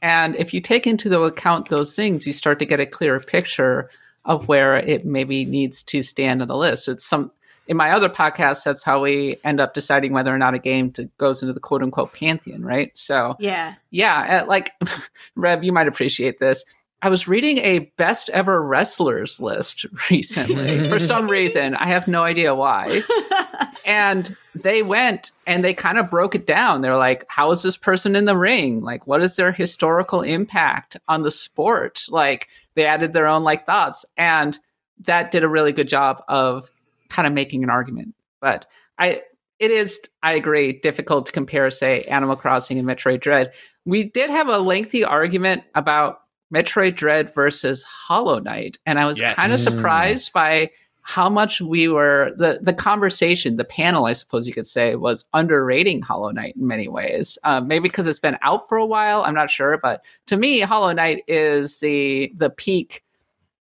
S4: And if you take into the account those things, you start to get a clearer picture of where it maybe needs to stand on the list. It's some in my other podcast, that's how we end up deciding whether or not a game to, goes into the quote unquote pantheon, right? So
S6: yeah
S4: yeah, like Reb, you might appreciate this. I was reading a best ever wrestlers list recently for some reason. I have no idea why. and they went and they kind of broke it down. They're like, how is this person in the ring? Like, what is their historical impact on the sport? Like, they added their own like thoughts. And that did a really good job of kind of making an argument. But I, it is, I agree, difficult to compare, say, Animal Crossing and Metroid Dread. We did have a lengthy argument about Metroid Dread versus Hollow Knight, and I was
S8: Yes.
S4: kind of
S8: Mm.
S4: surprised by how much we were the the conversation, the panel, I suppose you could say, was underrating Hollow Knight in many ways. Um, maybe because it's been out for a while, I'm not sure, but to me, Hollow Knight is the the peak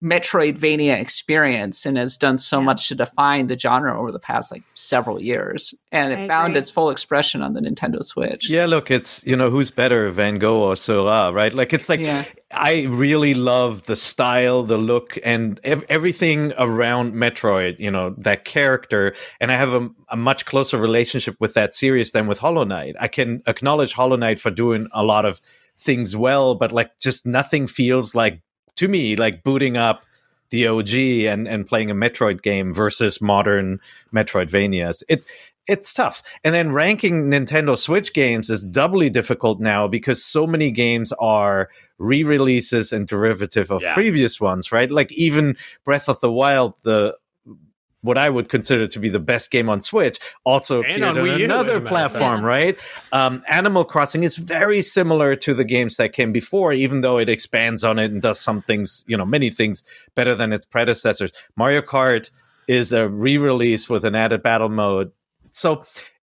S4: Metroidvania experience and has done so much to define the genre over the past like several years, and it
S5: I
S4: found
S5: agree.
S4: its full expression on the Nintendo Switch.
S5: Yeah, look, it's you know who's better, Van Gogh or Seurat, right? Like it's like I really love the style, the look, and ev- everything around Metroid. You know that character, and I have a, a much closer relationship with that series than with Hollow Knight. I can acknowledge Hollow Knight for doing a lot of things well, but like just nothing feels like to me like booting up the OG and and playing a Metroid game versus modern Metroidvanias. It it's tough. And then ranking Nintendo Switch games is doubly difficult now because so many games are re-releases and derivative of
S1: Yeah.
S5: previous ones, right? Like even Breath of the Wild, the what I would consider to be the best game on Switch, also
S1: And
S5: appeared
S1: on
S5: on,
S1: Wii U, as a
S5: another platform,
S1: fact.
S5: right? Um, Animal Crossing is very similar to the games that came before, even though it expands on it and does some things, you know, many things better than its predecessors. Mario Kart is a re-release with an added battle mode, so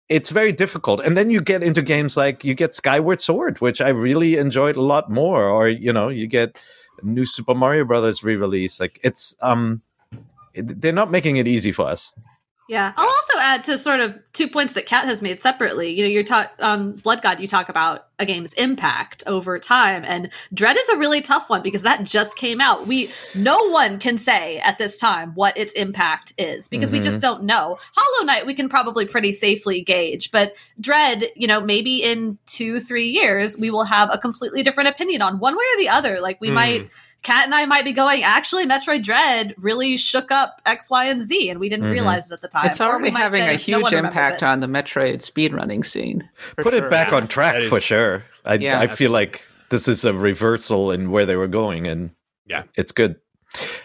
S5: it's very difficult. And then you get into games like you get Skyward Sword, which I really enjoyed a lot more, or you know, you get new Super Mario Brothers re-release. Like it's um, they're not making it easy for us.
S6: Yeah, I'll also add to sort of two points that Kat has made separately. You know, you're talk on Blood God, you talk about a game's impact over time, and Dread is a really tough one because that just came out. We no one can say at this time what its impact is because we
S8: Mhm.
S6: just don't know. Hollow Knight we can probably pretty safely gauge, but Dread, you know, maybe in two three years we will have a completely different opinion on one way or the other. Like we
S4: Mm.
S6: might. Kat and I might be going, actually, Metroid Dread really shook up X, Y, and Z, and we didn't
S4: Mhm.
S6: realize it at the time.
S4: It's already having
S6: say,
S4: a huge
S6: one remembers
S4: impact
S6: it."
S4: on the Metroid speedrunning scene.
S5: Put
S4: sure.
S5: it back on track
S1: That is-
S5: for sure. I
S4: Yeah.
S5: I feel like this is a reversal in where they were going, and
S1: yeah,
S5: it's good.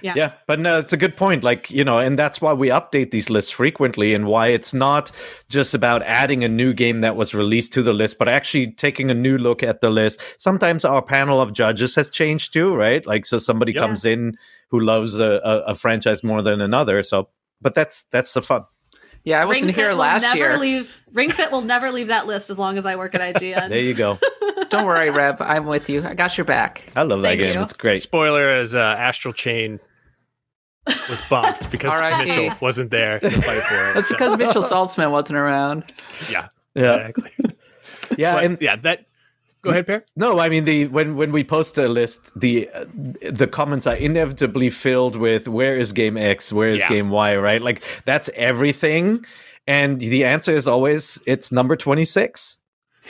S6: Yeah.
S5: Yeah, but no, it's a good point. Like, you know, and that's why we update these lists frequently and why it's not just about adding a new game that was released to the list, but actually taking a new look at the list. Sometimes our panel of judges has changed too, right? Like, so somebody
S1: Yeah.
S5: comes in who loves a, a, a franchise more than another. So, but that's that's the fun.
S4: Yeah, I wasn't
S6: Ring Fit
S4: here
S6: will
S4: last
S6: never
S4: year.
S6: leave. Ring Fit will never leave that list as long as I work at IGN.
S5: There you go.
S4: Don't worry, Reb. I'm with you. I got your back.
S5: I love that
S6: Thank
S5: game.
S6: you.
S5: It's great.
S1: Spoiler: as uh, Astral Chain was bumped because
S4: R.I.P.
S1: Mitchell wasn't there to fight for it.
S4: That's
S1: so-
S4: because Mitchell Saltzman wasn't around.
S1: yeah,
S5: Yeah,
S1: exactly.
S5: yeah,
S1: But,
S5: and
S1: yeah, that. Go ahead, Peer.
S5: No, I mean the when when we post a list, the uh, the comments are inevitably filled with where is game X, where is
S1: Yeah.
S5: game Y, right? Like that's everything, and the answer is always it's number twenty six.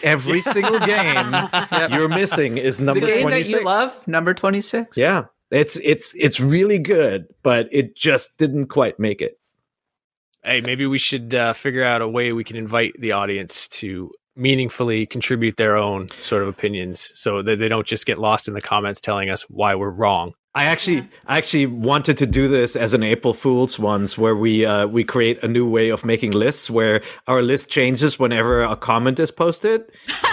S5: Every single game you're missing is number twenty
S4: six. you love, number 26.
S5: Yeah, it's it's it's really good, but it just didn't quite make it.
S1: Hey, maybe we should uh, figure out a way we can invite the audience to meaningfully contribute their own sort of opinions, so that they don't just get lost in the comments telling us why we're wrong.
S5: I actually, I actually wanted to do this as an April Fool's once, where we uh, we create a new way of making lists, where our list changes whenever a comment is posted,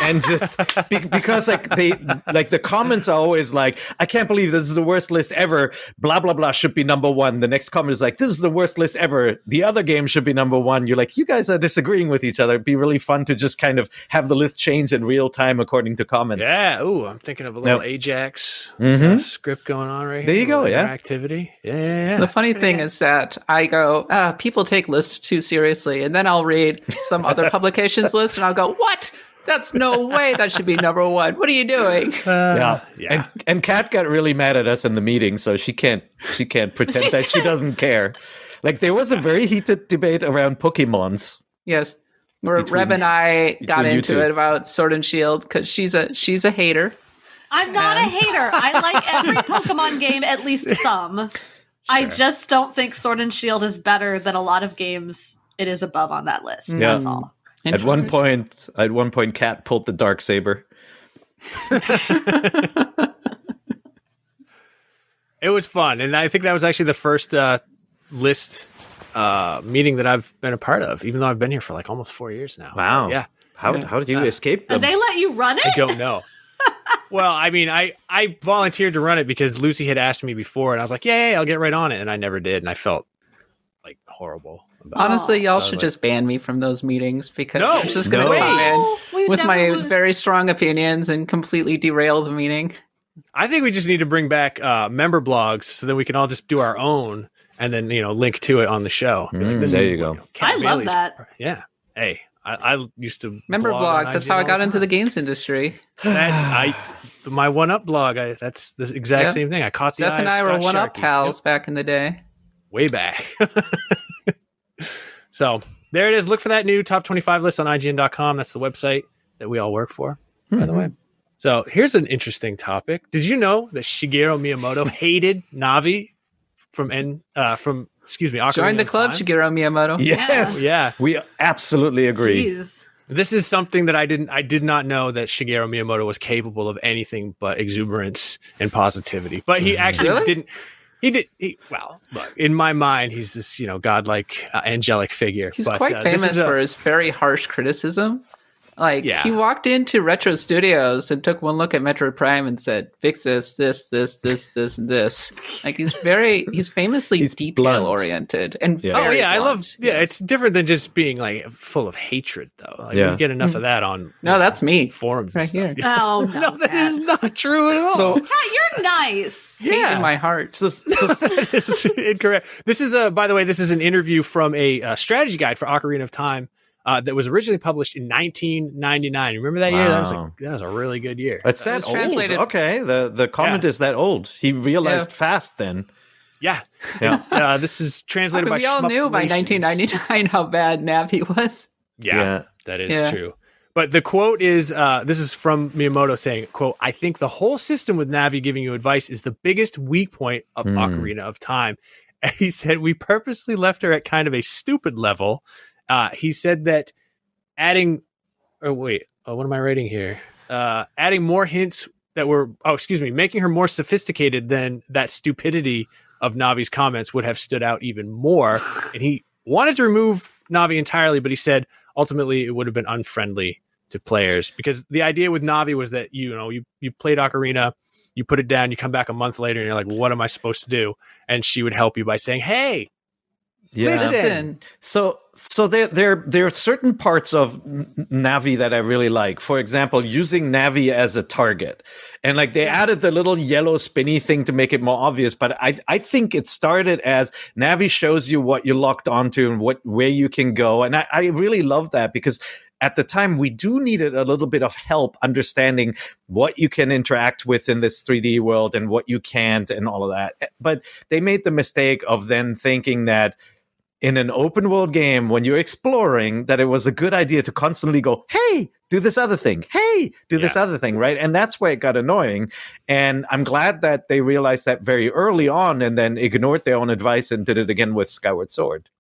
S5: and just be, because like they like the comments are always like, I can't believe this is the worst list ever. Blah blah blah should be number one. The next comment is like, this is the worst list ever. The other game should be number one. You're like, you guys are disagreeing with each other. It'd be really fun to just kind of have the list change in real time according to comments.
S1: Yeah. Ooh, I'm thinking of a little
S5: Yep.
S1: Ajax
S5: Mhm.
S1: uh, script going on right
S5: There
S1: here.
S5: you go, yeah.
S1: Activity. Yeah, yeah, yeah.
S4: The funny thing is that I go, ah, people take lists too seriously, and then I'll read some other publications list, and I'll go, what? That's no way that should be number one. What are you doing?
S5: yeah.
S1: yeah.
S5: And and Kat got really mad at us in the meeting, so she can't she can't pretend that she doesn't care. Like there was a very heated debate around Pokemons.
S4: Yes, where
S5: Between-
S4: Reb and I got into it about Sword and Shield because she's a she's a hater.
S6: I'm not a hater. I like every Pokemon game, at least some. I just don't think Sword and Shield is better than a lot of games it is above on that list.
S5: Yeah.
S6: That's all.
S5: At one point, at one point, Kat pulled the dark saber.
S1: It was fun, and I think that was actually the first uh, list uh, meeting that I've been a part of, even though I've been here for like almost four years now.
S5: Wow.
S1: Yeah.
S5: How how did you escape
S6: And
S5: them?
S6: they let you run it?
S1: I don't know. Well, I mean, I I volunteered to run it because Lucy had asked me before, and I was like, "Yeah, yeah, I'll get right on it," and I never did, and I felt like horrible. About
S4: Honestly,
S1: it.
S4: y'all
S1: So
S4: should
S1: like,
S4: just ban me from those meetings because
S1: No,
S4: I'm just going to
S5: no.
S4: come
S6: No, we
S4: in with my
S6: would.
S4: very strong opinions and completely derail the meeting.
S1: I think we just need to bring back uh, member blogs so then we can all just do our own and then you know link to it on the show. Be
S5: Mm,
S1: this
S5: there
S1: is,
S5: you go.
S1: know, Kat
S6: I love
S1: Bailey's-
S6: that.
S1: Yeah. Hey, I, I used to
S4: Member
S1: blog
S4: blogs. That's how I got
S1: the
S4: into the games industry.
S1: That's I my one up blog. I, that's the exact
S4: Yeah.
S1: same thing. I caught the
S4: Seth
S1: eye
S4: and I were one up pals
S1: Yep,
S4: back in the day.
S1: way back. so there it is. Look for that new top twenty five list on IGN.com. That's the website that we all work for. By the way. So here's an interesting topic. Did you know that Shigeru Miyamoto hated Navi from N uh, from excuse me, Ocarina
S4: Join the club,
S1: Time?
S4: Shigeru Miyamoto.
S5: yes,
S1: Yeah.
S5: we absolutely agree.
S6: Jeez.
S1: This is something that I didn't I did not know that Shigeru Miyamoto was capable of anything but exuberance and positivity. But he actually
S4: Really?
S1: didn't he did he, well, look, in my mind he's this, you know, godlike uh, angelic figure.
S4: He's
S1: but,
S4: quite
S1: uh, this
S4: famous
S1: is a-
S4: for his very harsh criticism. Like
S1: Yeah.
S4: he walked into Retro Studios and took one look at Metroid Prime and said, "Fix this, this, this, this, this, and this." Like he's very, he's famously
S5: He's
S4: detail
S5: blunt.
S4: oriented and
S5: Yeah.
S1: Oh
S4: very
S1: yeah, I love
S4: blunt.
S1: yeah, it's different than just being like full of hatred though. Like
S5: Yeah.
S1: you get enough of that on
S4: No, that's me.
S1: forums
S4: Right
S1: and stuff.
S4: here.
S6: Oh, no.
S1: no, that
S6: Matt.
S1: is not true at all.
S5: So
S6: Pat, you're nice.
S4: Hate in my heart.
S5: so so
S1: this is incorrect. This is a, by the way, this is an interview from a uh, strategy guide for Ocarina of Time uh, that was originally published in 1999. Remember that year? That was a,
S5: Wow.
S1: that was a really good year.
S5: it's
S4: That
S5: that old.
S4: translated-
S5: Okay, the the comment is that old. He realized
S4: Yeah.
S5: fast then.
S1: Yeah,
S5: Yeah.
S1: uh, this is
S4: I
S1: translated
S4: mean,
S1: by.
S4: we all knew by 1999 how bad Navi was.
S1: Yeah,
S5: Yeah.
S1: that is
S4: Yeah.
S1: true. But the quote is uh, this is from Miyamoto saying, quote, I think the whole system with Navi giving you advice is the biggest weak point of
S5: Hmm.
S1: Ocarina of Time. And he said, We purposely left her at kind of a stupid level. Uh, he said that adding, oh, wait, oh, what am I writing here? Uh, adding more hints that were, oh, excuse me, making her more sophisticated than that stupidity of Navi's comments would have stood out even more. And he wanted to remove Navi entirely, but he said ultimately it would have been unfriendly to players because the idea with Navi was that you know you you played Ocarina, you put it down, you come back a month later, and you're like, what am I supposed to do? And she would help you by saying, hey. Listen.
S5: So, so there, there, there are certain parts of Navi that I really like. For example, using Navi as a target, and like they added the little yellow spinny thing to make it more obvious. But I, I think it started as Navi shows you what you're locked onto and what where you can go, and I, I really love that because at the time we do needed a little bit of help understanding what you can interact with in this 3D world and what you can't and all of that. But they made the mistake of then thinking that in an open world game when you're exploring that it was a good idea to constantly go hey do this other thing. Hey do this other thing right? And that's where it got annoying. And i'm glad that they realized that very early on and then ignored their own advice and did it again with skyward sword.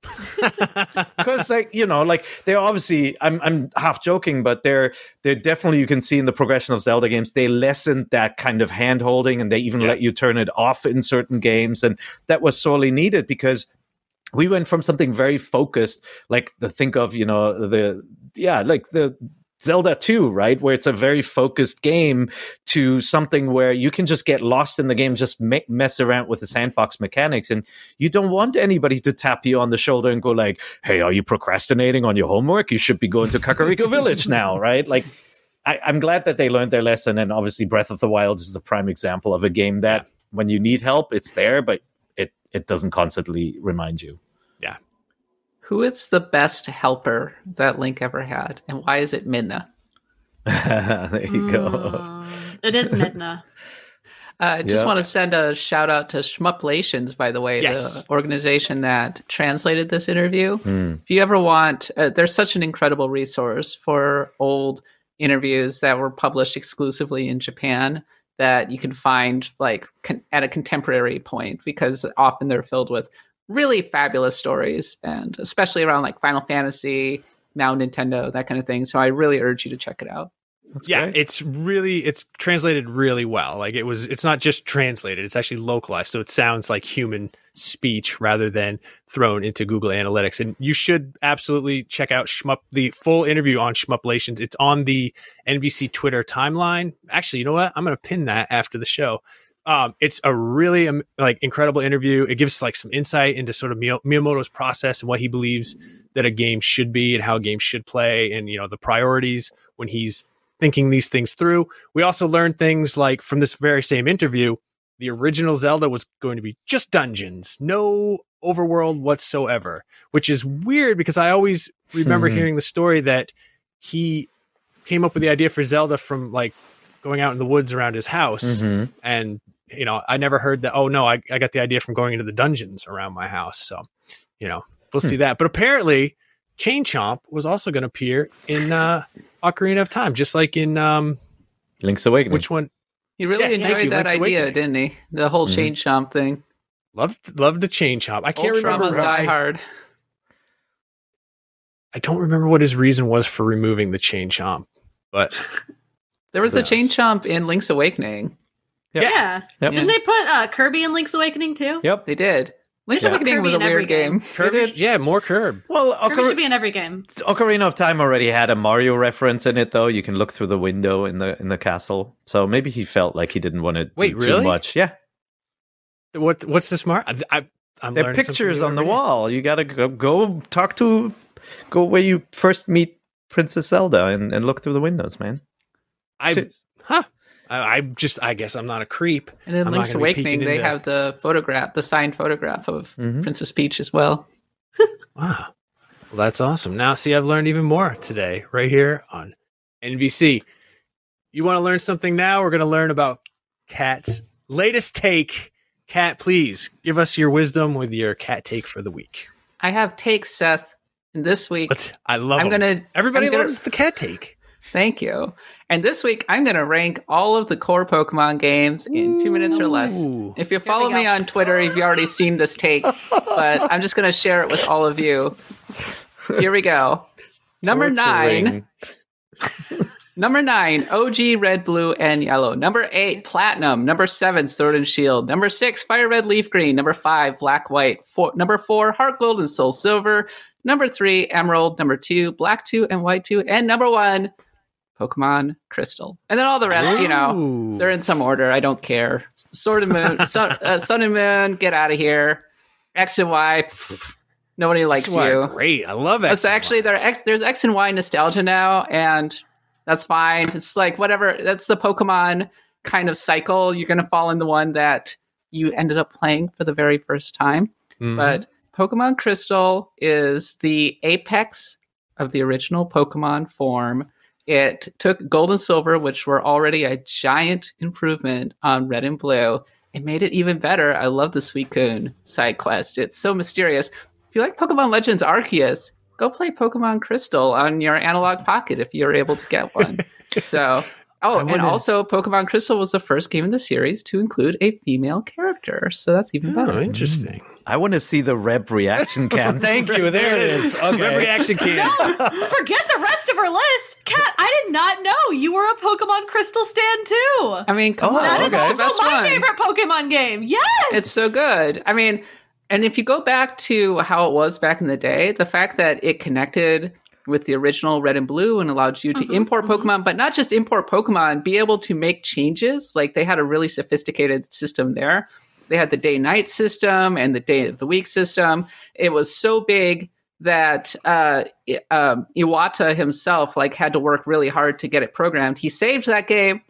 S5: Because like you know like they're obviously i'm i'm half joking but they're they're definitely you can see in the progression of zelda games they lessened that kind of hand holding and they even let you turn it off in certain games. And that was sorely needed because we went from something very focused, like the think of, you know, the yeah, like the Zelda 2, right? Where it's a very focused game to something where you can just get lost in the game, just mess around with the sandbox mechanics. And you don't want anybody to tap you on the shoulder and go like, Hey, are you procrastinating on your homework? You should be going to Kakariko Village now, right? Like, I, I'm glad that they learned their lesson. And obviously Breath of the Wild is a prime example of a game that when you need help, it's there, but it, it doesn't constantly remind you.
S1: Yeah.
S4: Who is the best helper that Link ever had, and why is it Midna?
S5: there you go.
S6: Mm, It is Midna.
S4: I just
S5: Yeah.
S4: want to send a shout out to Shmuplations, by the way,
S1: Yes.
S4: the organization that translated this interview.
S5: Hmm.
S4: If you ever want, uh, there's such an incredible resource for old interviews that were published exclusively in Japan that you can find like con- at a contemporary point because often they're filled with really fabulous stories and especially around like Final Fantasy, now Nintendo, that kind of thing. So I really urge you to check it out.
S1: Yeah, it's really it's translated really well. Like it was it's not just translated, it's actually localized. So it sounds like human speech rather than thrown into Google Analytics. And you should absolutely check out Shmup the full interview on Shmuplations. It's on the NVC Twitter timeline. Actually, you know what? I'm gonna pin that after the show. Um, it's a really um, like incredible interview. It gives like some insight into sort of Miyamoto's process and what he believes that a game should be and how a game should play, and you know the priorities when he's thinking these things through. We also learned things like from this very same interview, the original Zelda was going to be just dungeons, no overworld whatsoever, which is weird because I always remember
S5: Hmm.
S1: hearing the story that he came up with the idea for Zelda from like going out in the woods around his house
S5: Mhm.
S1: and you know, I never heard that. Oh no, I, I got the idea from going into the dungeons around my house. So, you know, we'll see that. But apparently, Chain Chomp was also going to appear in uh, Ocarina of Time, just like in um,
S5: Link's Awakening.
S1: which one?
S4: He really
S1: Yes,
S4: enjoyed
S1: you,
S4: that
S1: Link's
S4: idea,
S1: Awakening.
S4: didn't he? The whole
S5: Mhm.
S4: chain chomp thing.
S1: Loved loved the Chain Chomp. I can't
S4: Old
S1: remember.
S4: Trauma's
S1: why-
S4: Die Hard.
S1: I don't remember what his reason was for removing the Chain Chomp, but
S4: There was a
S1: Yes.
S4: chain chomp in Link's Awakening.
S6: Yeah.
S5: Yep.
S6: Didn't they put uh, Kirby in Link's Awakening too?
S5: Yep.
S4: They did.
S6: We should
S4: Link's
S6: put Kirby
S4: was a
S6: in every
S4: weird game.
S1: Kirby, yeah, more Curb.
S5: Well,
S6: Kirby should be in every game.
S5: Ocarina of Time already had a Mario reference in it, though. You can look through the window in the in the castle. So maybe he felt like he didn't want to
S1: Wait,
S5: do
S1: really?
S5: too much. Yeah,
S1: What what's the smart? I, I, I'm
S5: there are pictures on the
S1: every day.
S5: wall. You gotta go, go talk to, go where you first meet Princess Zelda and, and look through the windows, man.
S1: I
S5: Serious.
S1: huh. I, I just I guess I'm not a creep.
S4: And in
S1: I'm
S4: Link's Awakening, they
S1: into-
S4: have the photograph, the signed photograph of
S5: Mhm.
S4: Princess Peach as well.
S1: Wow. Well, that's awesome. Now, see, I've learned even more today, right here on NVC. You want to learn something now? We're going to learn about Kat's latest take. Cat, please give us your wisdom with your Kat take for the week.
S4: I have takes, Seth. And this week,
S1: Let's, I love
S4: I'm gonna.
S1: Everybody
S4: I'm gonna-
S1: loves the Kat take.
S4: Thank you. And this week, I'm going to rank all of the core Pokemon games in two minutes or less. If you follow me on Twitter, you've already seen this take, but I'm just going to share it with all of you. Here we go. Number nine. Number nine, OG Red, Blue, and Yellow. Number eight, Platinum. Number seven, Sword and Shield. Number six, Fire Red, Leaf Green. Number five, Black, White. Four, number four, Heart Gold and Soul Silver. Number three, Emerald. Number two, Black 2 and White 2. And number one, Pokemon Crystal. And then all the rest, you know, they're in some order. I don't care. Sword and Moon, Sun, uh, Sun and Moon, get out of here. X and Y, pff, nobody likes
S1: That's
S4: you.
S1: Great. I love
S4: That's
S1: X.
S4: actually there. X, there's X and Y nostalgia now, and that's fine. It's like whatever. That's the Pokemon kind of cycle. You're gonna fall in the one that you ended up playing for the very first time.
S1: Mhm.
S4: But Pokemon Crystal is the apex of the original Pokemon form. It took Gold and Silver, which were already a giant improvement on Red and Blue. It made it even better. I love the Suicune side quest. It's so mysterious. If you like Pokemon Legends Arceus, go play Pokemon Crystal on your Analogue Pocket if you're able to get one. so, oh, and also Pokemon Crystal was the first game in the series to include a female character. So that's even oh, better.
S1: Oh, interesting.
S5: I want to see the Reb reaction cam.
S1: Thank you. There it is.
S5: Okay.
S1: Reb reaction cam.
S6: No, Forget the rest of her list. Kat, I did not know you were a Pokemon Crystal Stand too.
S4: I mean, come
S1: Oh,
S4: on.
S6: That is
S4: it's the
S6: also
S4: best
S6: my
S4: one.
S6: favorite Pokemon game. Yes.
S4: It's so good. I mean, and if you go back to how it was back in the day, the fact that it connected with the original Red and Blue and allowed you to
S6: Mhm,
S4: import
S6: mhm.
S4: Pokemon, but not just import Pokemon, be able to make changes. Like they had a really sophisticated system there. They had the day night system and the day of the week system. It was so big that uh, um, Iwata himself like had to work really hard to get it programmed. He saved that game.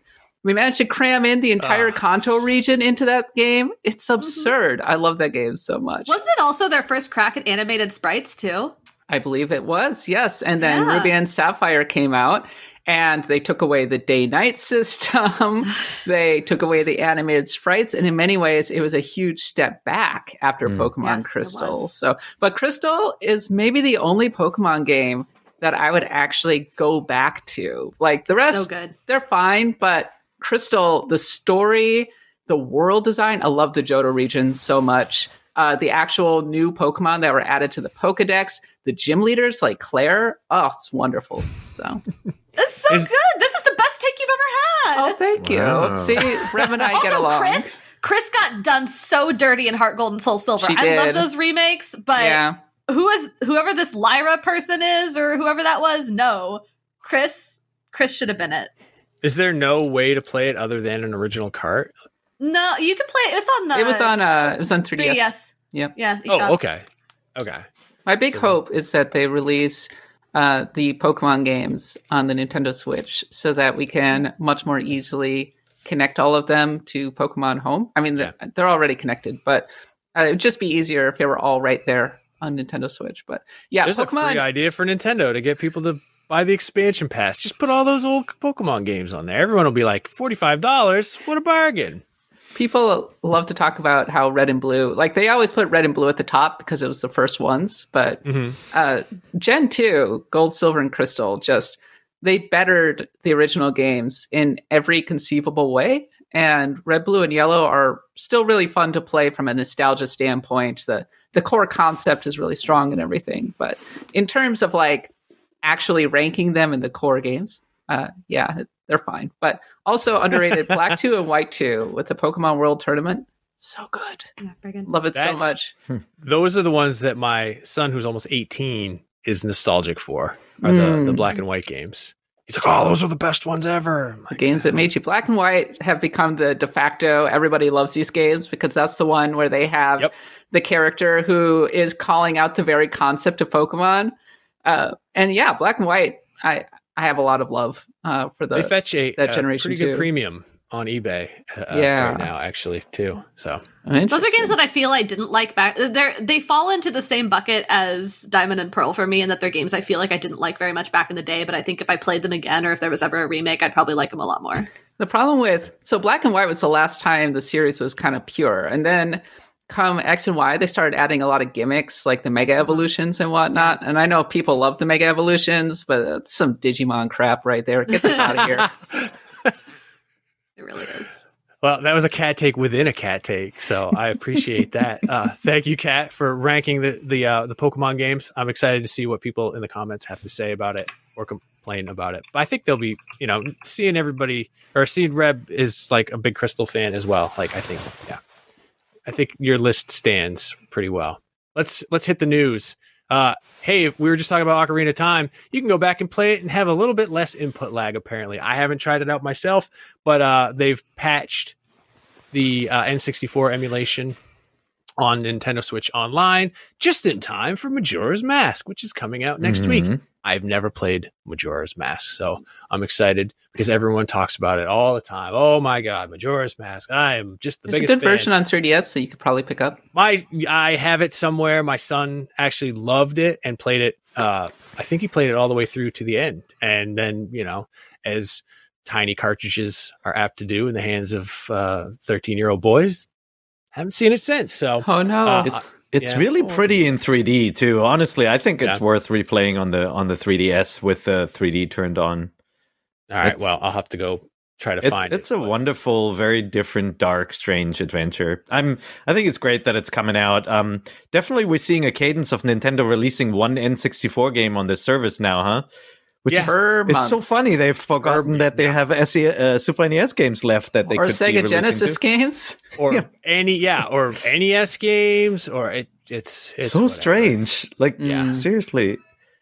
S4: We managed to cram in the entire
S1: Ah.
S4: Kanto region into that game. It's absurd. I love that game so much.
S6: Wasn't it also their first crack at animated sprites too?
S4: I believe it was, yes. And then
S6: Yeah.
S4: Ruby and Sapphire came out and they took away the day night system. they took away the animated sprites. And in many ways, it was a huge step back after
S5: Mm.
S4: Pokemon
S6: Yeah,
S4: Crystal. So, but Crystal is maybe the only Pokemon game that I would actually go back to. Like the rest,
S6: So good.
S4: they're fine, but Crystal, the story, the world design, I love the Johto region so much. Uh, the actual new Pokemon that were added to the Pokedex, the gym leaders like Clair, oh, it's wonderful. So,
S6: It's so
S1: Is-
S6: good. This is the best take you've ever had.
S4: oh, thank you.
S5: Wow.
S4: See, Reb and I get
S6: also,
S4: along.
S6: Chris, Chris got done so dirty in Heart Gold and Soul Silver.
S4: She
S6: I love those remakes, but
S4: yeah,
S6: who is whoever this Lyra person is or whoever that was? No, Chris. Chris should have been it.
S1: Is there no way to play it other than an original cart?
S6: No, you could play. It was on the.
S4: it was on uh, it was on 3DS.
S6: 3DS.
S4: Yep.
S6: Yeah.
S1: Oh, okay. Okay.
S4: My big
S1: So-
S4: hope is that they release uh, the Pokemon games on the Nintendo Switch so that we can much more easily connect all of them to Pokemon Home. I mean, they're, they're already connected, but uh, it would just be easier if they were all right there on Nintendo Switch. But yeah,
S1: There's a
S4: Pokemon.
S1: free idea for Nintendo to get people to buy the expansion pass. Just put all those old Pokemon games on there. Everyone will be like, $45. What a bargain.
S4: People love to talk about how Red and Blue, like they always put Red and Blue at the top because it was the first ones, but
S1: Mhm.
S4: uh, Gen 2, Gold, Silver, and Crystal, just they bettered the original games in every conceivable way. And Red, Blue, and Yellow are still really fun to play from a nostalgia standpoint. The the core concept is really strong and everything. But in terms of like actually ranking them in the core games, uh, yeah, they're fine. But also underrated Black 2 and White 2 with the Pokemon World Tournament. So good.
S6: Yeah.
S4: Love it
S1: That's-
S4: so much.
S1: Those are the ones that my son, who's almost 18, is nostalgic for, are the, the
S4: Mm.
S1: black and white games. He's like, oh, those are the best ones ever. I'm
S4: The
S1: like,
S4: games that made you black and white have become the de facto. Everybody loves these games because that's the one where they have
S1: Yep.
S4: the character who is calling out the very concept of Pokemon. Uh, and yeah, black and white. I I have a lot of love uh, for the.
S1: they fetch a,
S4: that
S1: a
S4: generation
S1: pretty good
S4: too.
S1: premium on eBay uh,
S4: Yeah.
S1: right now, actually, too. So
S6: Those are games that I feel I didn't like back. They they fall into the same bucket as Diamond and Pearl for me, and that they're games I feel like I didn't like very much back in the day. But I think if I played them again, or if there was ever a remake, I'd probably like them a lot more.
S4: The problem with so black and white was the last time the series was kind of pure, and then come X and Y, they started adding a lot of gimmicks like the Mega Evolutions and whatnot. And I know people love the Mega Evolutions, but that's some Digimon crap right there. Get this out of here.
S6: It really is.
S1: Well, that was a Kat take within a Kat take, so I appreciate that. Uh, thank you, Kat, for ranking the the uh, the Pokemon games. I'm excited to see what people in the comments have to say about it or complain about it. But I think they'll be, you know, seeing everybody or seeing Reb is like a big Crystal fan as well. Like I think, yeah, I think your list stands pretty well. Let's let's hit the news. Uh, hey, we were just talking about Ocarina of Time. You can go back and play it and have a little bit less input lag. Apparently, I haven't tried it out myself, but uh, they've patched the uh, N64 emulation on Nintendo Switch Online just in time for Majora's Mask, which is coming out next
S5: Mhm.
S1: week. I've never played Majora's Mask, so I'm excited because everyone talks about it all the time. Oh my god, Majora's Mask! I am just the
S4: There's a
S1: biggest
S4: good
S1: fan.
S4: version on 3DS, so you could probably pick up.
S1: My I have it somewhere. My son actually loved it and played it. Uh, I think he played it all the way through to the end, and then you know, as tiny cartridges are apt to do in the hands of thirteen year old boys, haven't seen it since. So
S4: Oh no,
S1: Uh,
S5: It's it's
S1: yeah.
S5: really pretty in 3D too. Honestly, I think it's
S1: Yeah.
S5: worth replaying on the on the 3DS with the 3D turned on.
S1: all right,
S5: it's-
S1: well, I'll have to go try to
S5: It's
S1: find
S5: it's
S1: it.
S5: It's a wonderful, very different, dark, strange adventure. I'm I think it's great that it's coming out. Um, definitely we're seeing a cadence of Nintendo releasing one N64 game on this service now, huh? Which
S1: Yeah.
S5: is
S4: Per
S5: it's so funny they've forgotten that they have SE, uh, Super NES games left that they
S4: or
S5: could
S4: Sega
S5: releasing
S4: Genesis
S5: too.
S4: games.
S1: or any yeah, or NES games, or it, it's it's
S5: so
S1: whatever.
S5: strange. Like
S4: Yeah.
S5: seriously,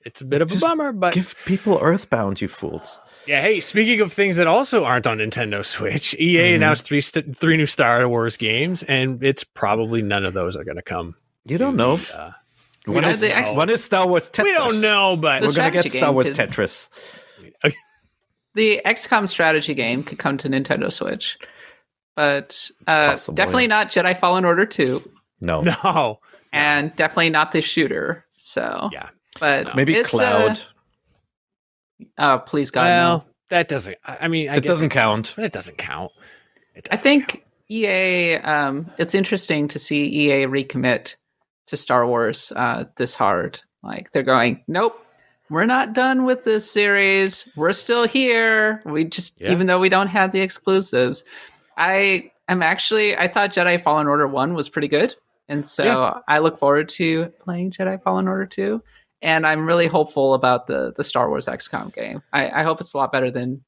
S1: It's a bit of a bummer, but
S5: give people Earthbound, you fools.
S1: Yeah, hey, speaking of things that also aren't on Nintendo Switch, EA
S5: Mhm.
S1: announced three st- three new Star Wars games, and it's probably none of those are going to come.
S5: You don't know.
S1: the, uh,
S5: One is,
S4: the X-
S5: one is Star Wars Tetris.
S1: we don't know, but
S5: We're gonna get Star Wars
S4: could-
S5: Tetris.
S4: The XCOM strategy game could come to Nintendo Switch, but uh,
S5: Possibly.
S4: definitely not Jedi Fallen Order 2,
S5: No,
S1: no.
S4: and definitely not the shooter. So,
S1: Yeah.
S4: but
S5: maybe
S4: it's, uh,
S5: Cloud.
S4: oh, please God,
S1: well,
S4: no.
S1: that doesn't. I I mean, I
S5: it doesn't count.
S1: But it doesn't count. It
S4: I
S1: doesn't
S4: think EA. Um, it's interesting to see EA recommit to Star Wars uh, this hard. Like they're going, nope, we're not done with this series. We're still here. We just,
S1: Yeah.
S4: even though we don't have the exclusives, I am actually. I thought Jedi Fallen Order One was pretty good, and so
S1: Yeah.
S4: I look forward to playing Jedi Fallen Order Two. And I'm really hopeful about the the Star Wars XCOM game. I, I hope it's a lot better than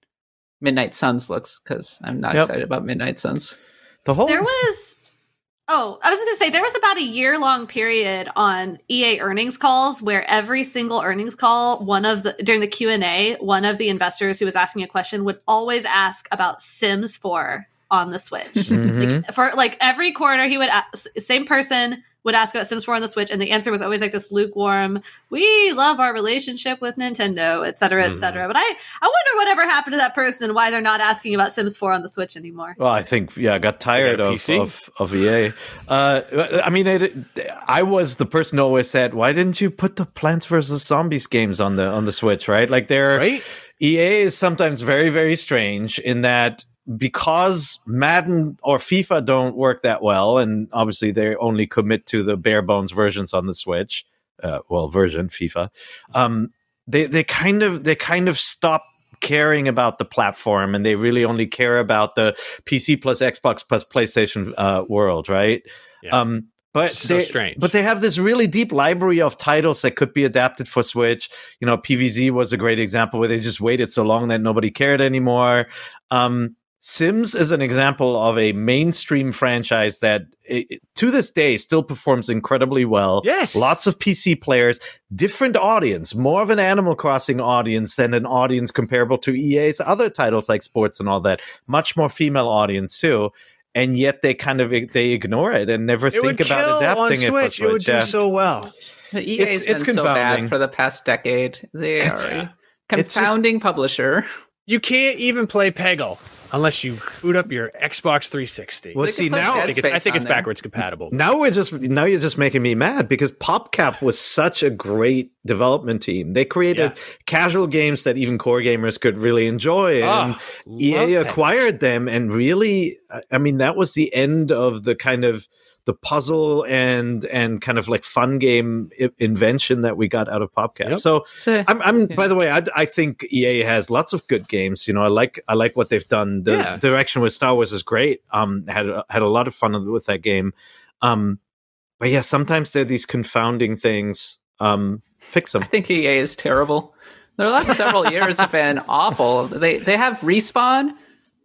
S4: Midnight Suns looks because I'm not
S5: Yep.
S4: excited about Midnight Suns.
S5: The whole
S6: There was. Oh, I was going to say there was about a year long period on EA earnings calls where every single earnings call, one of the during the Q and A, one of the investors who was asking a question would always ask about Sims 4 on the Switch.
S5: Mhm.
S6: Like, for like every quarter, he would ask, same person would ask about Sims 4 on the Switch, and the answer was always like this lukewarm. We love our relationship with Nintendo, et cetera, et cetera. But I, I wonder whatever happened to that person and why they're not asking about Sims 4 on the Switch anymore.
S5: Well, I think yeah, I got tired
S1: a
S5: of, of of EA. Uh, I mean, it, I was the person who always said, "Why didn't you put the Plants vs Zombies games on the on the Switch?" Right? Like they're
S1: Right?
S5: EA is sometimes very very strange in that because Madden or FIFA don't work that well, and obviously they only commit to the bare bones versions on the Switch. Uh, well, version FIFA. Um, they they kind of they kind of stop caring about the platform and they really only care about the PC plus Xbox plus PlayStation uh, world, right?
S1: Yeah.
S5: Um, but
S1: So
S5: they,
S1: strange.
S5: But they have this really deep library of titles that could be adapted for Switch. You know, PVZ was a great example where they just waited so long that nobody cared anymore. Um, Sims is an example of a mainstream franchise that i i- to this day still performs incredibly well.
S1: Yes.
S5: Lots of PC players, different audience, more of an Animal Crossing audience than an audience comparable to EA's other titles like sports and all that. Much more female audience too. And yet they kind of they ignore it and never
S1: It
S5: think about
S1: kill on
S5: adapting it for
S1: Switch.
S5: Switch.
S1: It would do
S5: yeah.
S1: so well.
S4: The EA
S5: It's-
S4: has
S5: it's
S4: been so bad for the past decade. They
S5: It's-
S4: are a
S5: it's just-
S4: confounding publisher.
S1: You can't even play Peggle unless you boot up your Xbox 360.
S5: Well,
S4: They
S5: see now
S1: I think it's, I think it's
S4: on there.
S1: backwards compatible.
S5: now we're just now you're just making me mad because PopCap was such a great development team. They created casual games that even core gamers could really enjoy, ah, and
S1: Oh,
S5: EA
S1: love that.
S5: acquired them. And really, I- I mean, that was the end of the kind of the puzzle and and kind of like fun game I- invention that we got out of PopCap. So
S4: So,
S5: I'm, I'm by the way, I, I think EA has lots of good games. You know, I like I like what they've done. The
S1: Yeah.
S5: direction with Star Wars is great. Um, had had a lot of fun with that game. Um, but yeah, sometimes there are these confounding things. Um, fix them.
S4: I think EA is terrible. Their last several years have been awful. They they have respawn.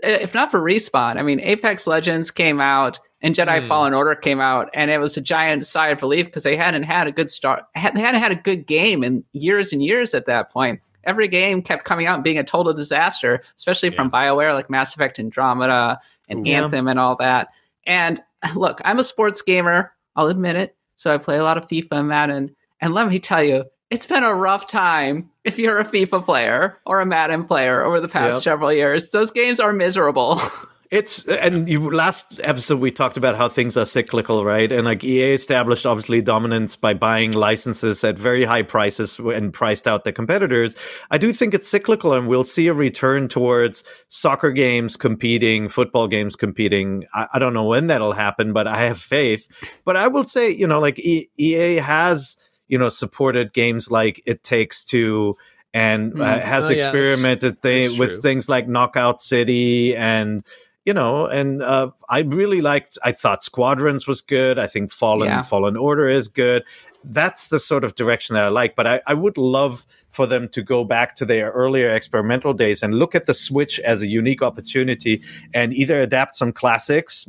S4: If not for respawn, I mean, Apex Legends came out and Jedi
S1: Hmm.
S4: Fallen Order came out, and it was a giant sigh of relief because they hadn't had a good start. They hadn't had a good game in years and years at that point. Every game kept coming out and being a total disaster, especially from BioWare, like Mass Effect Andromeda and
S5: Yeah.
S4: Anthem and all that. And look, I'm a sports gamer. I'll admit it. So I play a lot of FIFA and Madden. And let me tell you, it's been a rough time if you're a FIFA player or a Madden player over the past
S5: Yep.
S4: several years. Those games are miserable.
S5: It's and you last episode we talked about how things are cyclical, right? And like EA established obviously dominance by buying licenses at very high prices and priced out their competitors. I do think it's cyclical, and we'll see a return towards soccer games competing, football games competing. I, I don't know when that'll happen, but I have faith. But I will say, you know, like e- EA has you know supported games like It Takes Two. And uh,
S1: Mm.
S5: has
S1: Oh, yeah.
S5: experimented th- with
S1: true.
S5: things like Knockout City and you know, and uh, I really liked. I thought Squadrons was good. I think Fallen
S4: Yeah.
S5: Fallen Order is good. That's the sort of direction that I like. But I, I would love for them to go back to their earlier experimental days and look at the Switch as a unique opportunity and either adapt some classics,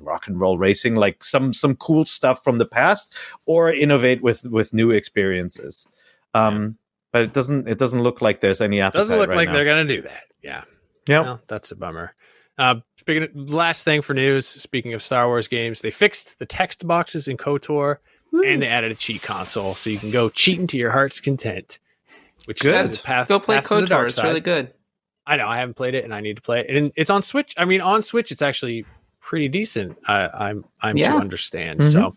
S5: rock and roll racing, like some some cool stuff from the past, or innovate with with new experiences. Um, but it doesn't it doesn't look like there's any appetite.
S1: Doesn't look
S5: right
S1: like
S5: now.
S1: they're gonna do that. Yeah.
S5: Yep.
S1: Well, that's a bummer. Uh, speaking of, last thing for news, speaking of Star Wars games, they fixed the text boxes in KOTOR and they added a cheat console so you can go cheating to your heart's content. Which
S5: Good.
S1: is the path.
S4: Go play
S1: path to the dark
S4: KOTOR. It's really good.
S1: I know I haven't played it and I need to play it. And it's on Switch. I mean, on Switch, it's actually pretty decent. I, I'm I'm
S4: Yeah.
S1: to understand.
S5: Mhm.
S1: So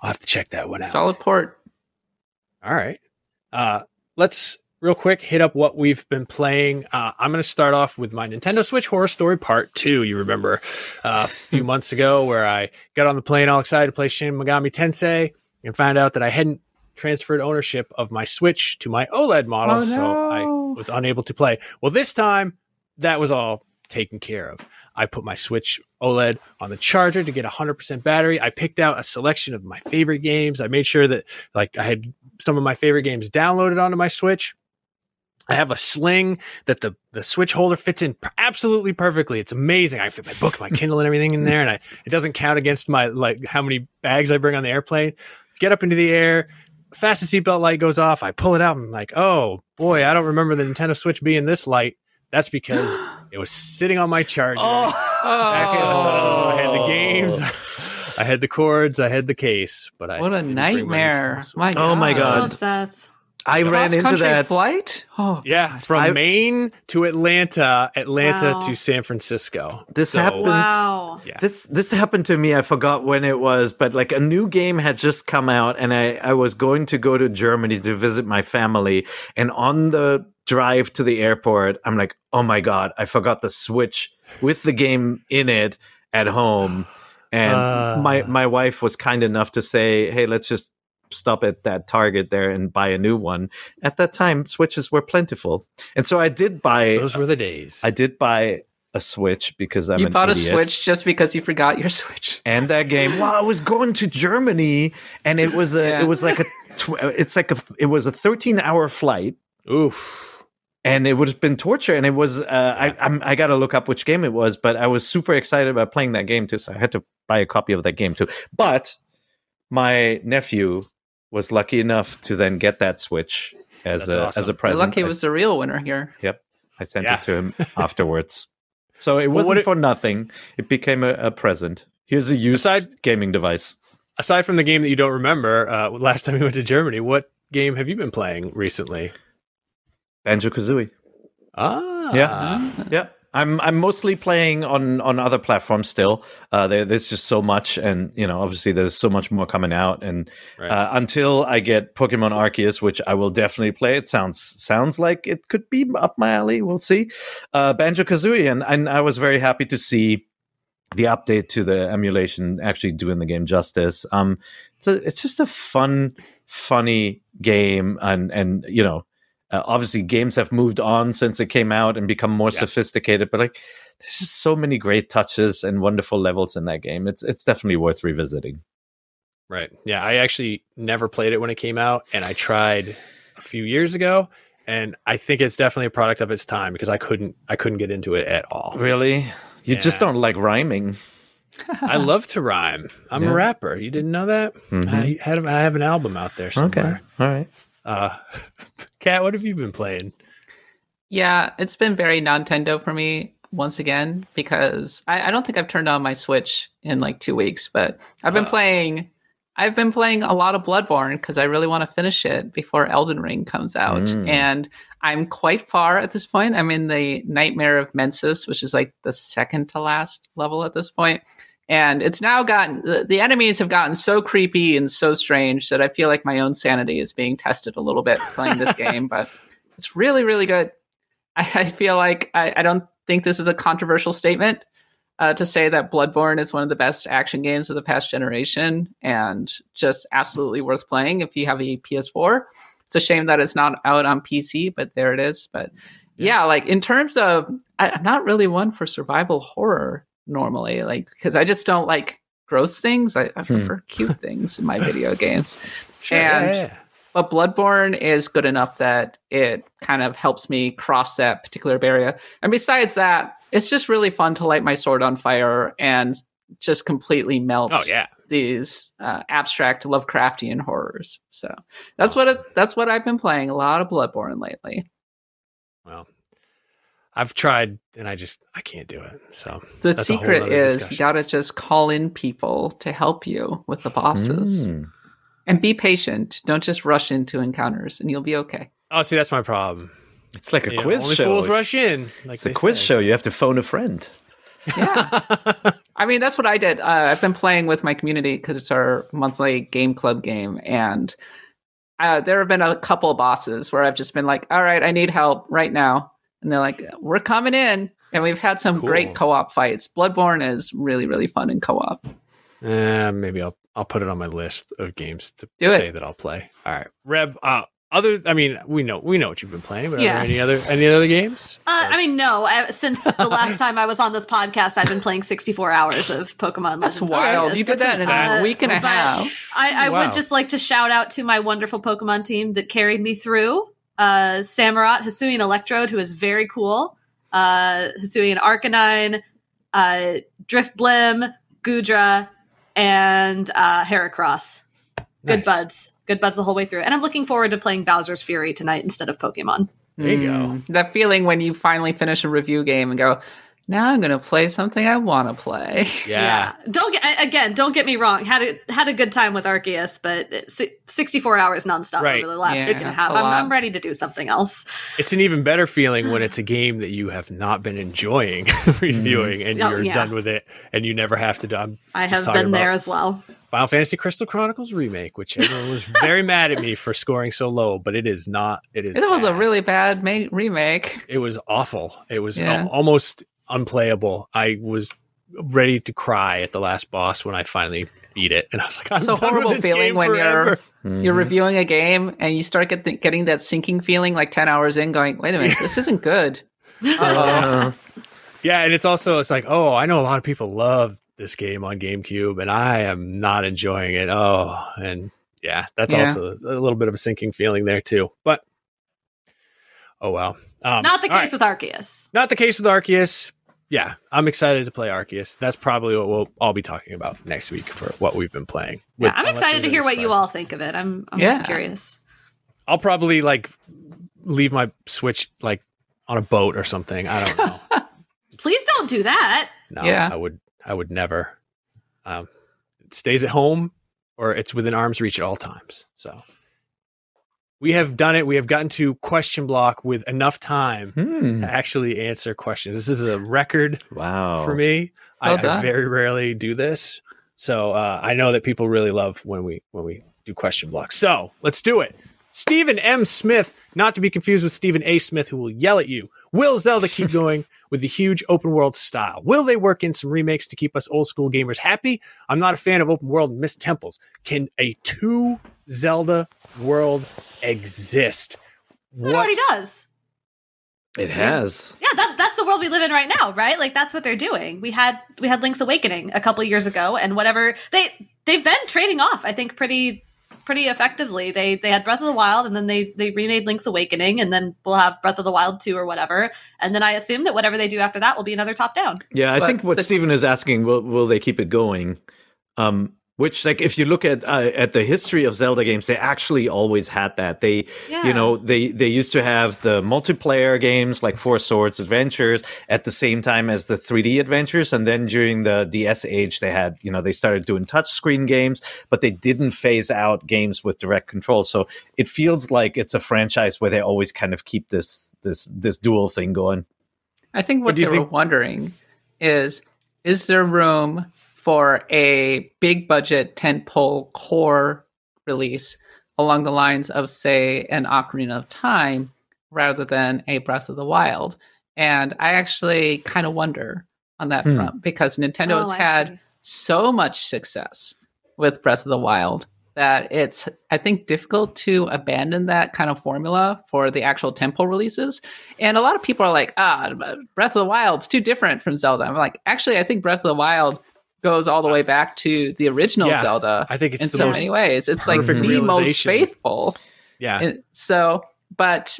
S1: I'll have to check that one out.
S4: Solid port.
S1: All right. Uh, let's real quick hit up what we've been playing. Uh, I'm going to start off with my Nintendo Switch Horror Story Part 2. You remember uh, a few months ago where I got on the plane all excited to play Shin Megami Tensei and found out that I hadn't transferred ownership of my Switch to my OLED model.
S4: Oh,
S1: So I was unable to play. Well, this time that was all taken care of. I put my Switch OLED on the charger to get 100% battery. I picked out a selection of my favorite games. I made sure that like I had some of my favorite games downloaded onto my Switch. I have a sling that the, the switch holder fits in absolutely perfectly. It's amazing. I fit my book, my Kindle, and everything in there, and I it doesn't count against my like how many bags I bring on the airplane. Get up into the air, fast as seatbelt light goes off. I pull it out. And I'm like, oh boy, I don't remember the Nintendo Switch being this light. That's because it was sitting on my charger. Oh. Back at home. I had the oh. games. I had the cords. I had the case. But I
S4: What a
S1: didn't my
S4: nightmare. My
S5: Oh my
S4: God.
S6: Oh,
S5: God.
S6: Seth.
S5: I ran into that.
S4: flight? Oh,
S1: Yeah, from
S5: I-
S1: Maine to Atlanta, Atlanta
S6: Wow.
S1: to San Francisco.
S5: This
S1: So-
S5: happened.
S6: Wow.
S1: Yeah.
S5: This this happened to me. I forgot when it was, but like a new game had just come out, and I I was going to go to Germany to visit my family, and on the drive to the airport, I'm like, oh my god, I forgot the Switch with the game in it at home, and
S1: Ah.
S5: my my wife was kind enough to say, hey, let's just stop at that Target there and buy a new one. At that time, Switches were plentiful, and so I did buy.
S1: Those were the days.
S5: I did buy a Switch because I'm
S4: you
S5: an
S4: bought
S5: idiot
S4: a Switch just because you forgot your Switch.
S5: and that game. Well, I was going to Germany, and it was a
S4: Yeah.
S5: it was like a tw- it's like a it was a thirteen hour flight,
S1: Oof.
S5: and it would have been torture. And it was uh, I I'm, I got to look up which game it was, but I was super excited about playing that game too, so I had to buy a copy of that game too. But my nephew was lucky enough to then get that Switch as
S1: That's
S5: a
S1: awesome.
S5: as a
S4: You're
S5: present.
S4: lucky it
S5: I-
S4: was the real winner here.
S5: Yep, I sent
S1: Yeah.
S5: it to him afterwards. So it wasn't
S1: what it-
S5: for nothing. It became a, a present. Here's a used
S1: Aside-
S5: gaming device.
S1: Aside from the game that you don't remember, uh, last time you went to Germany, what game have you been playing recently?
S5: Banjo Kazooie.
S1: Ah,
S5: Yeah. Yeah. I'm I'm mostly playing on on other platforms still. Uh, there, there's just so much, and you know, obviously, there's so much more coming out. And
S1: Right.
S5: uh, until I get Pokemon Arceus, which I will definitely play, it sounds sounds like it could be up my alley. We'll see. Uh, Banjo Kazooie, and, and I was very happy to see the update to the emulation actually doing the game justice. Um, it's a, it's just a fun, funny game, and and you know, uh, obviously games have moved on since it came out and become more sophisticated. But like, there's just so many great touches and wonderful levels in that game. It's it's definitely worth revisiting.
S1: Right. Yeah, I actually never played it when it came out, and I tried a few years ago, and I think it's definitely a product of its time because I couldn't I couldn't get into it at all.
S5: Really, you just don't like rhyming.
S1: I love to rhyme. I'm
S5: Yeah.
S1: a rapper. You didn't know that?
S5: Mhm.
S1: I had I have an album out there somewhere.
S5: Okay, all right.
S1: Uh, Kat, what have you been playing?
S4: Yeah, it's been very Nintendo for me once again because I, I don't think I've turned on my Switch in like two weeks, but I've been playing. I've been playing a lot of Bloodborne because I really want to finish it before Elden Ring comes out,
S8: Mm.
S4: and I'm quite far at this point. I'm in the Nightmare of Mensis, which is like the second to last level at this point. And it's now gotten the, the enemies have gotten so creepy and so strange that I feel like my own sanity is being tested a little bit playing this game. But it's really, really good. I, I feel like I, I don't think this is a controversial statement uh, to say that Bloodborne is one of the best action games of the past generation and just absolutely worth playing if you have a PS4. It's a shame that it's not out on PC, but there it is. But yeah, like in terms of, I, I'm not really one for survival horror normally, like because I just don't like gross things. I, I
S1: Hmm.
S4: prefer cute things in my video games.
S1: Sure,
S4: and
S1: yeah, yeah.
S4: but Bloodborne is good enough that it kind of helps me cross that particular barrier. And besides that, it's just really fun to light my sword on fire and just completely melt
S1: Oh, yeah.
S4: these uh, abstract Lovecraftian horrors. So that's what it, that's what I've been playing. A lot of Bloodborne lately.
S1: Well, I've tried and I just I can't do it. So
S4: The
S1: that's a whole
S4: secret
S1: nother
S4: is you gotta just call in people to help you with the bosses.
S1: Hmm.
S4: And be patient. Don't just rush into encounters and you'll be okay.
S1: Oh, see, that's my problem.
S5: It's like a
S1: You know,
S5: quiz
S1: only
S5: show.
S1: fools rush in. Like
S5: it's a quiz
S1: say.
S5: show. You have to phone a friend. Yeah.
S4: I mean, that's what I did. Uh, I've been playing with my community because it's our monthly game club game, and uh, there have been a couple bosses where I've just been like, "All right, I need help right now," and they're like, "We're coming in." And we've had some
S1: Cool.
S4: great co-op fights. Bloodborne is really, really fun in co-op.
S1: Eh, maybe I'll I'll put it on my list of games to
S4: Do it.
S1: say that I'll play. All right, Reb. Uh, other, I mean, we know we know what you've been playing, but are
S6: Yeah.
S1: there any other any other games?
S6: Uh, I mean, no. I, since the last time I was on this podcast, I've been playing 64 hours of Pokemon.
S4: That's
S6: Legends
S4: wild.
S6: Arceus.
S4: You did that in a
S6: Uh,
S4: week and a half.
S6: I, I
S1: Wow.
S6: would just like to shout out to my wonderful Pokemon team that carried me through. Uh, Samurott, Hisuian Electrode, who is very cool. Uh, Hisuian Arcanine, uh, Drifblim, Goodra, and uh, Heracross. Good
S1: Nice.
S6: buds. Good buds the whole way through. And I'm looking forward to playing Bowser's Fury tonight instead of Pokemon.
S1: There you go.
S4: Mm, That feeling when you finally finish a review game and go, "Now I'm going to play something I want to play."
S1: Yeah.
S6: Don't get again. Don't get me wrong. Had a had a good time with Arceus, but sixty four hours nonstop
S1: Right.
S6: over the last
S4: Yeah,
S6: week and a half.
S4: a
S6: I'm. I'm ready to do something else.
S1: It's an even better feeling when it's a game that you have not been enjoying reviewing, and mm.
S6: Oh,
S1: you're
S6: yeah.
S1: done with it, and you never have to. do I'm
S6: I have been there as well.
S1: Final Fantasy Crystal Chronicles remake, which everyone was very mad at me for scoring so low, but it is not. It is.
S4: It was a really bad ma- remake.
S1: It was awful. It was
S4: Yeah.
S1: al- almost unplayable. I was ready to cry at the last boss when I finally beat it, and I was like, "I'm
S4: It's a
S1: done with
S4: horrible
S1: this
S4: feeling
S1: game
S4: when
S1: forever."
S4: you're you're reviewing a game and you start get the, getting that sinking feeling like 10 hours in going wait a minute this isn't good Uh-oh.
S1: Yeah, and it's also it's like, oh, I know a lot of people love this game on GameCube, and I am not enjoying it. Oh, and yeah, that's
S4: Yeah.
S1: also a little bit of a sinking feeling there too. But oh well, um,
S6: Not the case
S1: right.
S6: with Arceus.
S1: not the case with Arceus. Yeah, I'm excited to play Arceus. That's probably what we'll all be talking about next week for what we've been playing.
S6: Yeah, I'm excited to hear what you all think of it. I'm, I'm
S4: Yeah.
S6: curious.
S1: I'll probably like leave my Switch like on a boat or something. I don't know.
S6: Please don't do that.
S1: No,
S4: Yeah.
S1: I would I would never. Um, it stays at home or it's within arm's reach at all times. So we have done it. We have gotten to question block with enough time
S5: Hmm.
S1: to actually answer questions. This is a record
S5: Wow.
S1: for me. I,
S4: Well
S1: I
S4: done.
S1: very rarely do this, so uh, I know that people really love when we when we do question blocks. So let's do it. Stephen M. Smith, not to be confused with Stephen A. Smith, who will yell at you. Will Zelda keep going with the huge open world style? Will they work in some remakes to keep us old school gamers happy? I'm not a fan of open world missed temples. Can a two Zelda world exist? What?
S6: It already does.
S5: It has.
S6: Yeah, that's that's the world we live in right now, right? Like that's what they're doing. We had we had Link's Awakening a couple years ago, and whatever they they've been trading off, I think, pretty pretty effectively. They they had Breath of the Wild, and then they they remade Link's Awakening, and then we'll have Breath of the Wild two or whatever, and then I assume that whatever they do after that will be another top down.
S5: Yeah, I
S4: But
S5: think what
S4: the-
S5: Stephen is asking, will will they keep it going? Um, which, like, if you look at uh, at the history of Zelda games, they actually always had that. They,
S6: Yeah.
S5: you know, they they used to have the multiplayer games like Four Swords Adventures at the same time as the 3D adventures, and then during the DS age, they had, you know, they started doing touchscreen games, but they didn't phase out games with direct control. So it feels like it's a franchise where they always kind of keep this this this dual thing going.
S4: I think what
S1: do
S4: they
S1: you
S4: were wondering is is there room for a big budget tentpole core release along the lines of say an Ocarina of Time rather than a Breath of the Wild? And I actually kind of wonder on that
S5: Hmm.
S4: front because Nintendo
S6: Oh,
S4: has
S6: I
S4: had
S6: see.
S4: so much success with Breath of the Wild that it's I think difficult to abandon that kind of formula for the actual tentpole releases. And a lot of people are like, ah, Breath of the Wild's too different from Zelda. I'm like, actually, I think Breath of the Wild goes all the way back to the original
S1: Yeah,
S4: Zelda.
S1: I think it's
S4: in
S1: the
S4: so
S1: most
S4: many ways. It's like the most faithful.
S1: Yeah.
S4: And so, but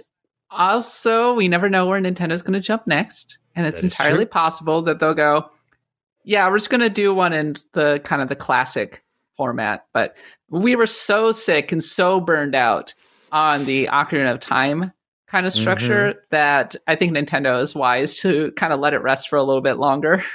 S4: also, we never know where Nintendo's going to jump next, and it's entirely
S1: true.
S4: possible that they'll go, "Yeah, we're just going to do one in the kind of the classic format." But we were so sick and so burned out on the Ocarina of Time kind of mm-hmm. structure that I think Nintendo is wise to kind of let it rest for a little bit longer.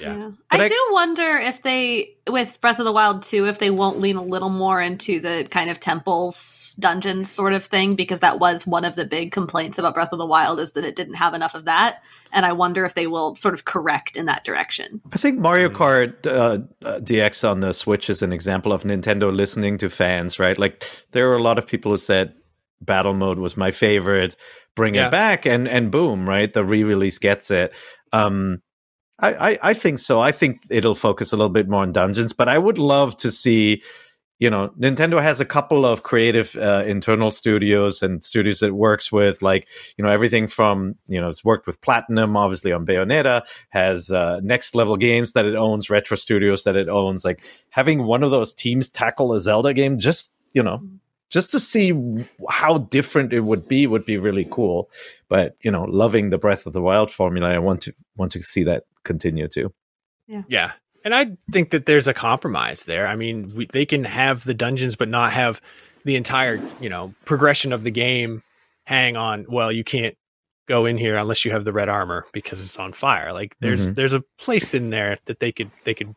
S1: Yeah.
S6: I,
S5: I-
S6: do wonder if they, with Breath of the Wild 2, if they won't lean a little more into the kind of temples, dungeons sort of thing, because that was one of the big complaints about Breath of the Wild is that it didn't have enough of that. And I wonder if they will sort of correct in that direction.
S5: I think Mario Kart uh, uh, DX on the Switch is an example of Nintendo listening to fans, right? Like there were a lot of people who said battle mode was my favorite, bring
S1: Yeah.
S5: it back, and and boom, right? The re-release gets it. Um, I, I think so. I think it'll focus a little bit more on dungeons, but I would love to see. You know, Nintendo has a couple of creative uh, internal studios and studios it works with, like you know everything from you know it's worked with Platinum, obviously on Bayonetta, has uh, next level games that it owns, retro studios that it owns. Like having one of those teams tackle a Zelda game, just you know, just to see how different it would be, would be really cool. But you know, loving the Breath of the Wild formula, I want to want to see that continue too.
S1: Yeah. Yeah. And I think that there's a compromise there. I mean, we, they can have the dungeons, but not have the entire, you know, progression of the game hang on. Well, you can't go in here unless you have the red armor because it's on fire. Like there's
S5: Mhm.
S1: there's a place in there that they could they could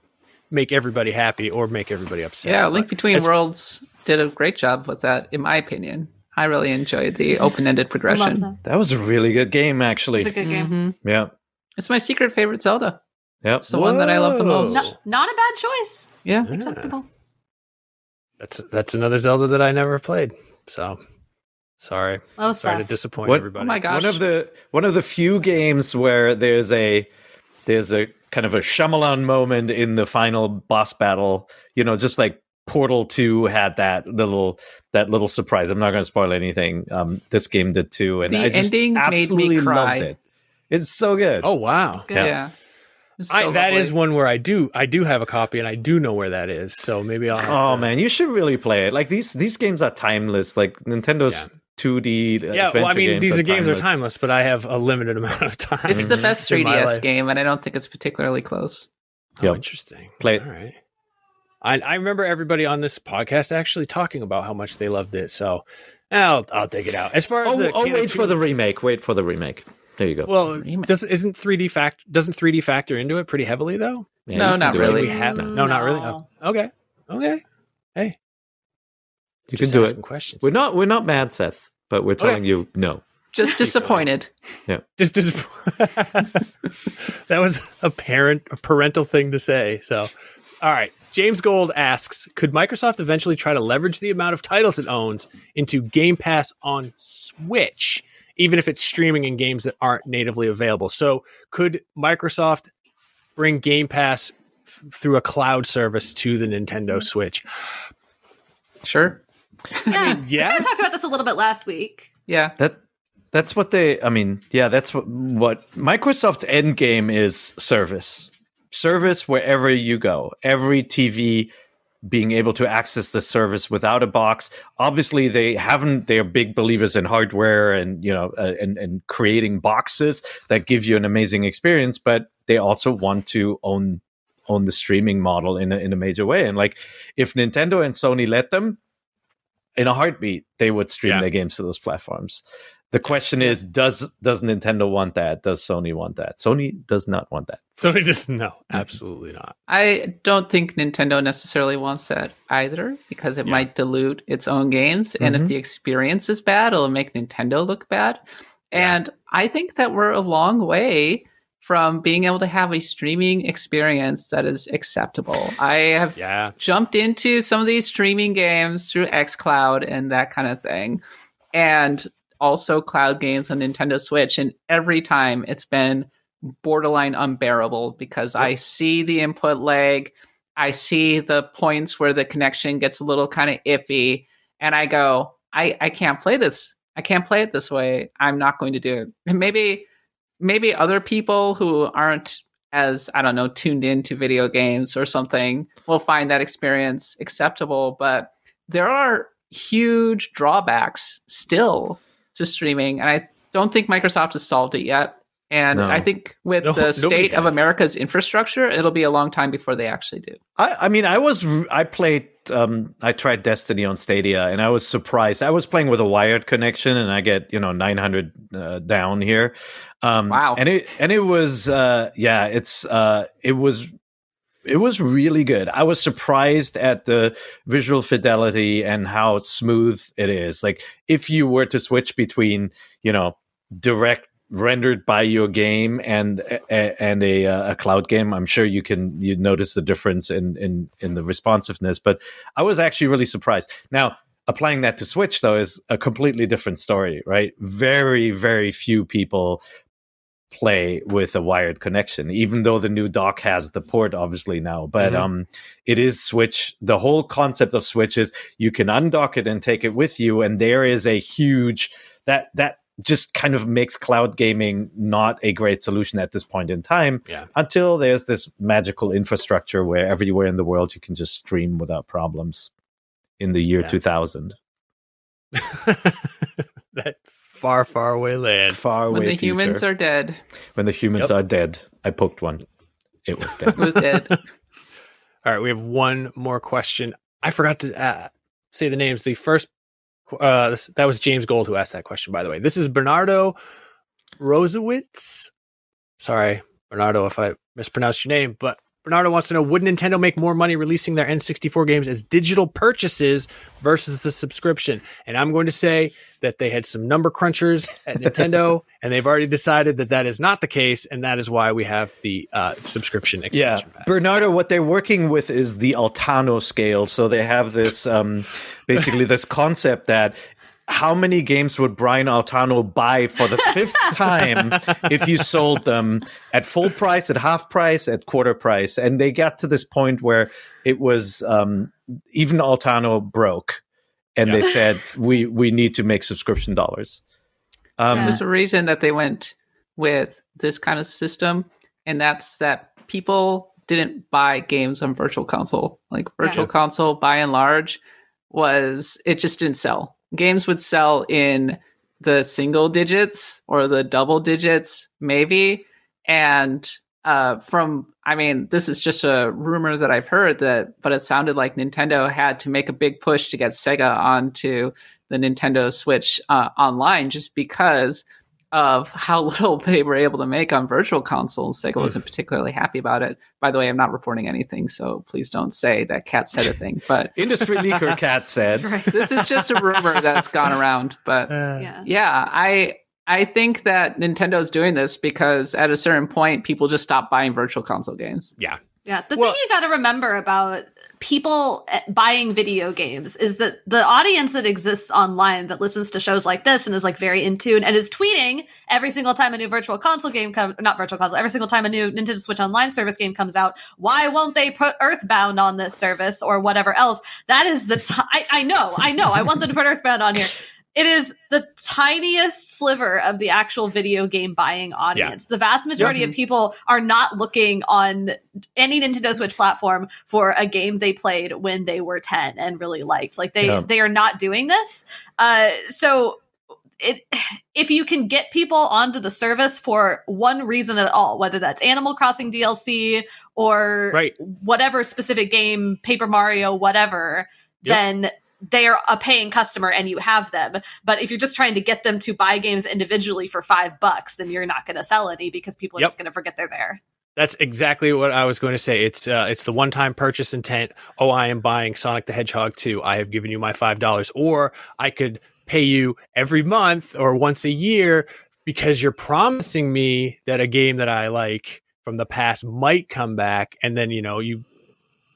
S1: make everybody happy or make everybody upset.
S4: yeah, Link Between Worlds did a great job with that, in my opinion. I really enjoyed the open-ended progression.
S6: that.
S5: That was a really good game, actually.
S6: It's a good game.
S4: Mhm.
S5: Yeah,
S4: It's my secret favorite Zelda.
S5: yep.
S4: It's the one that I love the most.
S1: Whoa.
S6: Not, not a bad choice.
S4: Yeah.
S1: Yeah.
S6: Acceptable.
S1: That's that's another Zelda that I never played. So sorry.
S6: Oh,
S1: Sorry to disappoint
S5: What-
S1: everybody.
S4: Oh my gosh.
S5: One of the one of the few games where there's a there's a kind of a Shyamalan moment in the final boss battle. You know, just like Portal Two had that little that little surprise. I'm not going to spoil anything. Um, this game did too, and
S4: The
S5: I just
S4: ending made me
S5: absolutely
S4: cry.
S5: loved it. It's so good.
S1: Oh wow.
S4: Good.
S5: Yeah.
S4: Yeah. It's
S1: I,
S4: so
S1: that
S4: lovely.
S1: is one where I do I do have a copy and I do know where that is. So maybe I'll have
S5: Oh
S1: to-
S5: man, you should really play it. Like these these games are timeless. Like Nintendo's 2D.
S1: Yeah, well, I mean, these games are timeless, but I have a limited amount of time.
S4: It's the best 3DS game, and I don't think it's particularly close.
S1: Oh, interesting.
S5: Play it.
S1: All right. I, I remember everybody on this podcast actually talking about how much they loved it. So I'll I'll take it out. As far as
S5: Oh,
S1: the
S5: oh wait for the remake. Wait for the remake. There you go.
S1: well,
S4: Remake.
S1: does isn't 3D fact doesn't 3D factor into it pretty heavily though?
S5: Yeah,
S4: no,
S5: you can
S4: not
S5: do
S1: Can
S5: it.
S4: really.
S1: have no, not really. Oh, okay, okay. Hey,
S5: You
S1: Just
S5: can do
S1: asking
S5: it.
S1: questions.
S5: We're not we're not mad, Seth, but we're telling you no.
S4: Just disappointed.
S5: Yeah.
S1: Just, just that was a parent, a parental thing to say. So, all right. James Gold asks, could Microsoft eventually try to leverage the amount of titles it owns into Game Pass on Switch, even if it's streaming in games that aren't natively available? So, could Microsoft bring Game Pass f- through a cloud service to the Nintendo mm-hmm. Switch?
S4: Sure.
S6: Yeah,
S1: yeah.
S6: we kind of talked about this a little bit last week.
S4: Yeah.
S5: That that's what they I mean, yeah, that's what, what Microsoft's end game is service. Service wherever you go. Every TV being able to access the service without a box. Obviously, they haven't. They are big believers in hardware and you know uh, and and creating boxes that give you an amazing experience. But they also want to own own the streaming model in a, in a major way. And like, if Nintendo and Sony let them, in a heartbeat, they would stream
S1: Yeah.
S5: their games to those platforms. The question is, does does Nintendo want that? Does Sony want that? Sony does not want that.
S1: Sony just no, absolutely not.
S4: I don't think Nintendo necessarily wants that either because it might dilute its own games. And
S5: Mhm.
S4: if the experience is bad, it'll make Nintendo look bad. And I think that we're a long way from being able to have a streaming experience that is acceptable. I have
S1: Yeah.
S4: jumped into some of these streaming games through xCloud and that kind of thing. And also cloud games on Nintendo Switch. And every time it's been borderline unbearable because I see the input lag, I see the points where the connection gets a little kind of iffy, and I go, I, I can't play this. I can't play it this way. I'm not going to do it. And maybe maybe other people who aren't as I don't know tuned into video games or something will find that experience acceptable, but there are huge drawbacks still to streaming, and I don't think Microsoft has solved it yet. And
S5: No.
S4: I think with
S1: No,
S4: the state of. America's infrastructure, it'll be a long time before they actually do.
S5: I, I mean, I was I played um, I tried Destiny on Stadia, and I was surprised. I was playing with a wired connection, and I get you know 900 uh, down here. Um,
S4: Wow.
S5: And it and it was uh, yeah, it's uh, it was it was really good. I was surprised at the visual fidelity and how smooth it is. Like if you were to switch between you know direct rendered by your game and and a, uh, a cloud game i'm sure you can you notice the difference in in in the responsiveness but i was actually really surprised now applying that to switch though is a completely different story right very very few people play with a wired connection even though the new dock has the port obviously now but
S1: Mhm.
S5: um it is switch the whole concept of switch is you can undock it and take it with you and there is a huge that that just kind of makes cloud gaming not a great solution at this point in time
S1: Yeah.
S5: until there's this magical infrastructure where everywhere in the world you can just stream without problems in the year
S1: Yeah.
S5: 2000
S1: that far, far away land.
S5: far away
S4: When the
S5: future.
S4: humans are dead,
S5: when the humans
S1: Yep.
S5: are dead i poked one it was dead
S4: it was dead.
S1: All right, we have one more question. I forgot to uh, say the names. The first, uh, this, that was James Gold who asked that question. By the way, this is Bernardo Rosewitz. Sorry, Bernardo, if I mispronounced your name, but Bernardo wants to know: Would Nintendo make more money releasing their N64 games as digital purchases versus the subscription? And I'm going to say that they had some number crunchers at Nintendo, and they've already decided that that is not the case, and that is why we have the uh, subscription
S5: Yeah,
S1: expansion. packs.
S5: Bernardo, what they're working with is the Altano scale. So they have this um, basically this concept that how many games would Brian Altano buy for the fifth time if you sold them at full price, at half price, at quarter price? And they got to this point where it was um, even Altano broke, and they said we we need to make subscription dollars. Um,
S4: There's a reason that they went with this kind of system, and that's that people didn't buy games on Virtual Console. Like Virtual
S6: Yeah.
S4: Console, by and large, was it just didn't sell. Games would sell in the single digits or the double digits, maybe. And uh, from, I mean, this is just a rumor that I've heard that, but it sounded like Nintendo had to make a big push to get Sega onto the Nintendo Switch uh, online just because of how little they were able to make on virtual consoles. Sega wasn't mm. particularly happy about it. By the way, I'm not reporting anything, so please don't say that Kat said a thing. But
S5: Industry leaker Kat said.
S4: this is just a rumor that's gone around. But uh.
S6: Yeah.
S4: yeah, I I think that Nintendo's doing this because at a certain point, people just stop buying virtual console games.
S1: Yeah.
S6: Yeah, the thing you got to remember about people eh, buying video games is that the audience that exists online that listens to shows like this and is like very in tune and is tweeting every single time a new virtual console game comes, not virtual console, every single time a new Nintendo Switch Online service game comes out. Why won't they put Earthbound on this service or whatever else? That is the I know, I know, I want them to put Earthbound on here. It is the tiniest sliver of the actual video game buying audience. The vast majority
S1: Yep.
S6: of people are not looking on any Nintendo Switch platform for a game they played when they were 10 and really liked. Like they
S8: Yeah.
S6: they are not doing this. Uh so it if you can get people onto the service for one reason at all, whether that's Animal Crossing DLC or
S1: Right.
S6: whatever specific game, Paper Mario, whatever,
S1: Yep.
S6: then they're a paying customer and you have them. But if you're just trying to get them to buy games individually for five bucks, then you're not going to sell any because people are
S1: Yep.
S6: just going to forget they're there.
S1: That's exactly what I was going to say. It's uh, it's the one time purchase intent. Oh, I am buying Sonic the Hedgehog 2. I have given you my five dollars, or I could pay you every month or once a year because you're promising me that a game that I like from the past might come back, and then you know you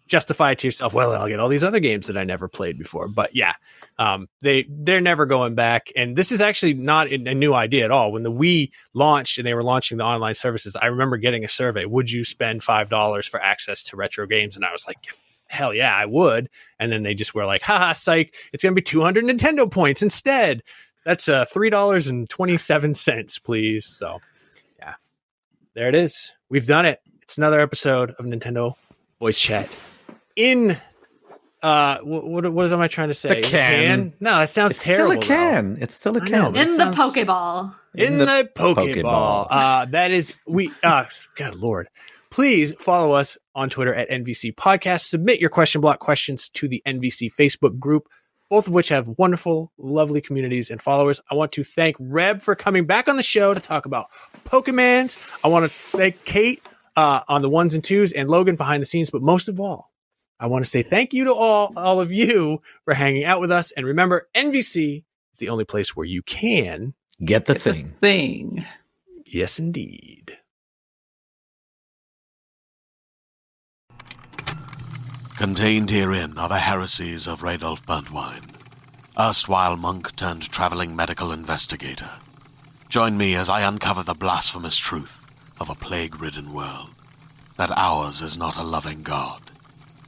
S1: justify it to yourself. Well, I'll get all these other games that I never played before. But yeah, um, they they're never going back. And this is actually not a a new idea at all. When the Wii launched and they were launching the online services, I remember getting a survey: Would you spend five dollars for access to retro games? And I was like, Hell yeah, I would. And then they just were like, haha, psych, it's going to be 200 Nintendo points instead. That's uh, $3.27, please. So, yeah, there it is. We've done it. It's another episode of Nintendo Voice Chat. In, uh, what, what, what am I trying to say?
S5: The can.
S1: No, that sounds
S5: It's
S1: terrible.
S5: still a can. It's still a can.
S1: but
S6: In the
S1: sounds-
S6: Pokeball.
S1: in, the, Pokeball.
S5: Pokeball.
S1: Uh, that is we. Uh, God Lord, please follow us on Twitter at NVC Podcast. Submit your question block questions to the NVC Facebook group, both of which have wonderful, lovely communities and followers. I want to thank Reb for coming back on the show to talk about Pokemans. I want to thank Kate uh, on the ones and twos and Logan behind the scenes, but most of all. I want to say thank you to all, all of you for hanging out with us. And remember, NVC is the only place where you can
S5: Get the thing.
S4: Thing.
S1: Yes, indeed.
S9: Contained herein are the heresies of Radolf Burntwine, erstwhile monk turned traveling medical investigator. Join me as I uncover the blasphemous truth of a plague ridden world that ours is not a loving God,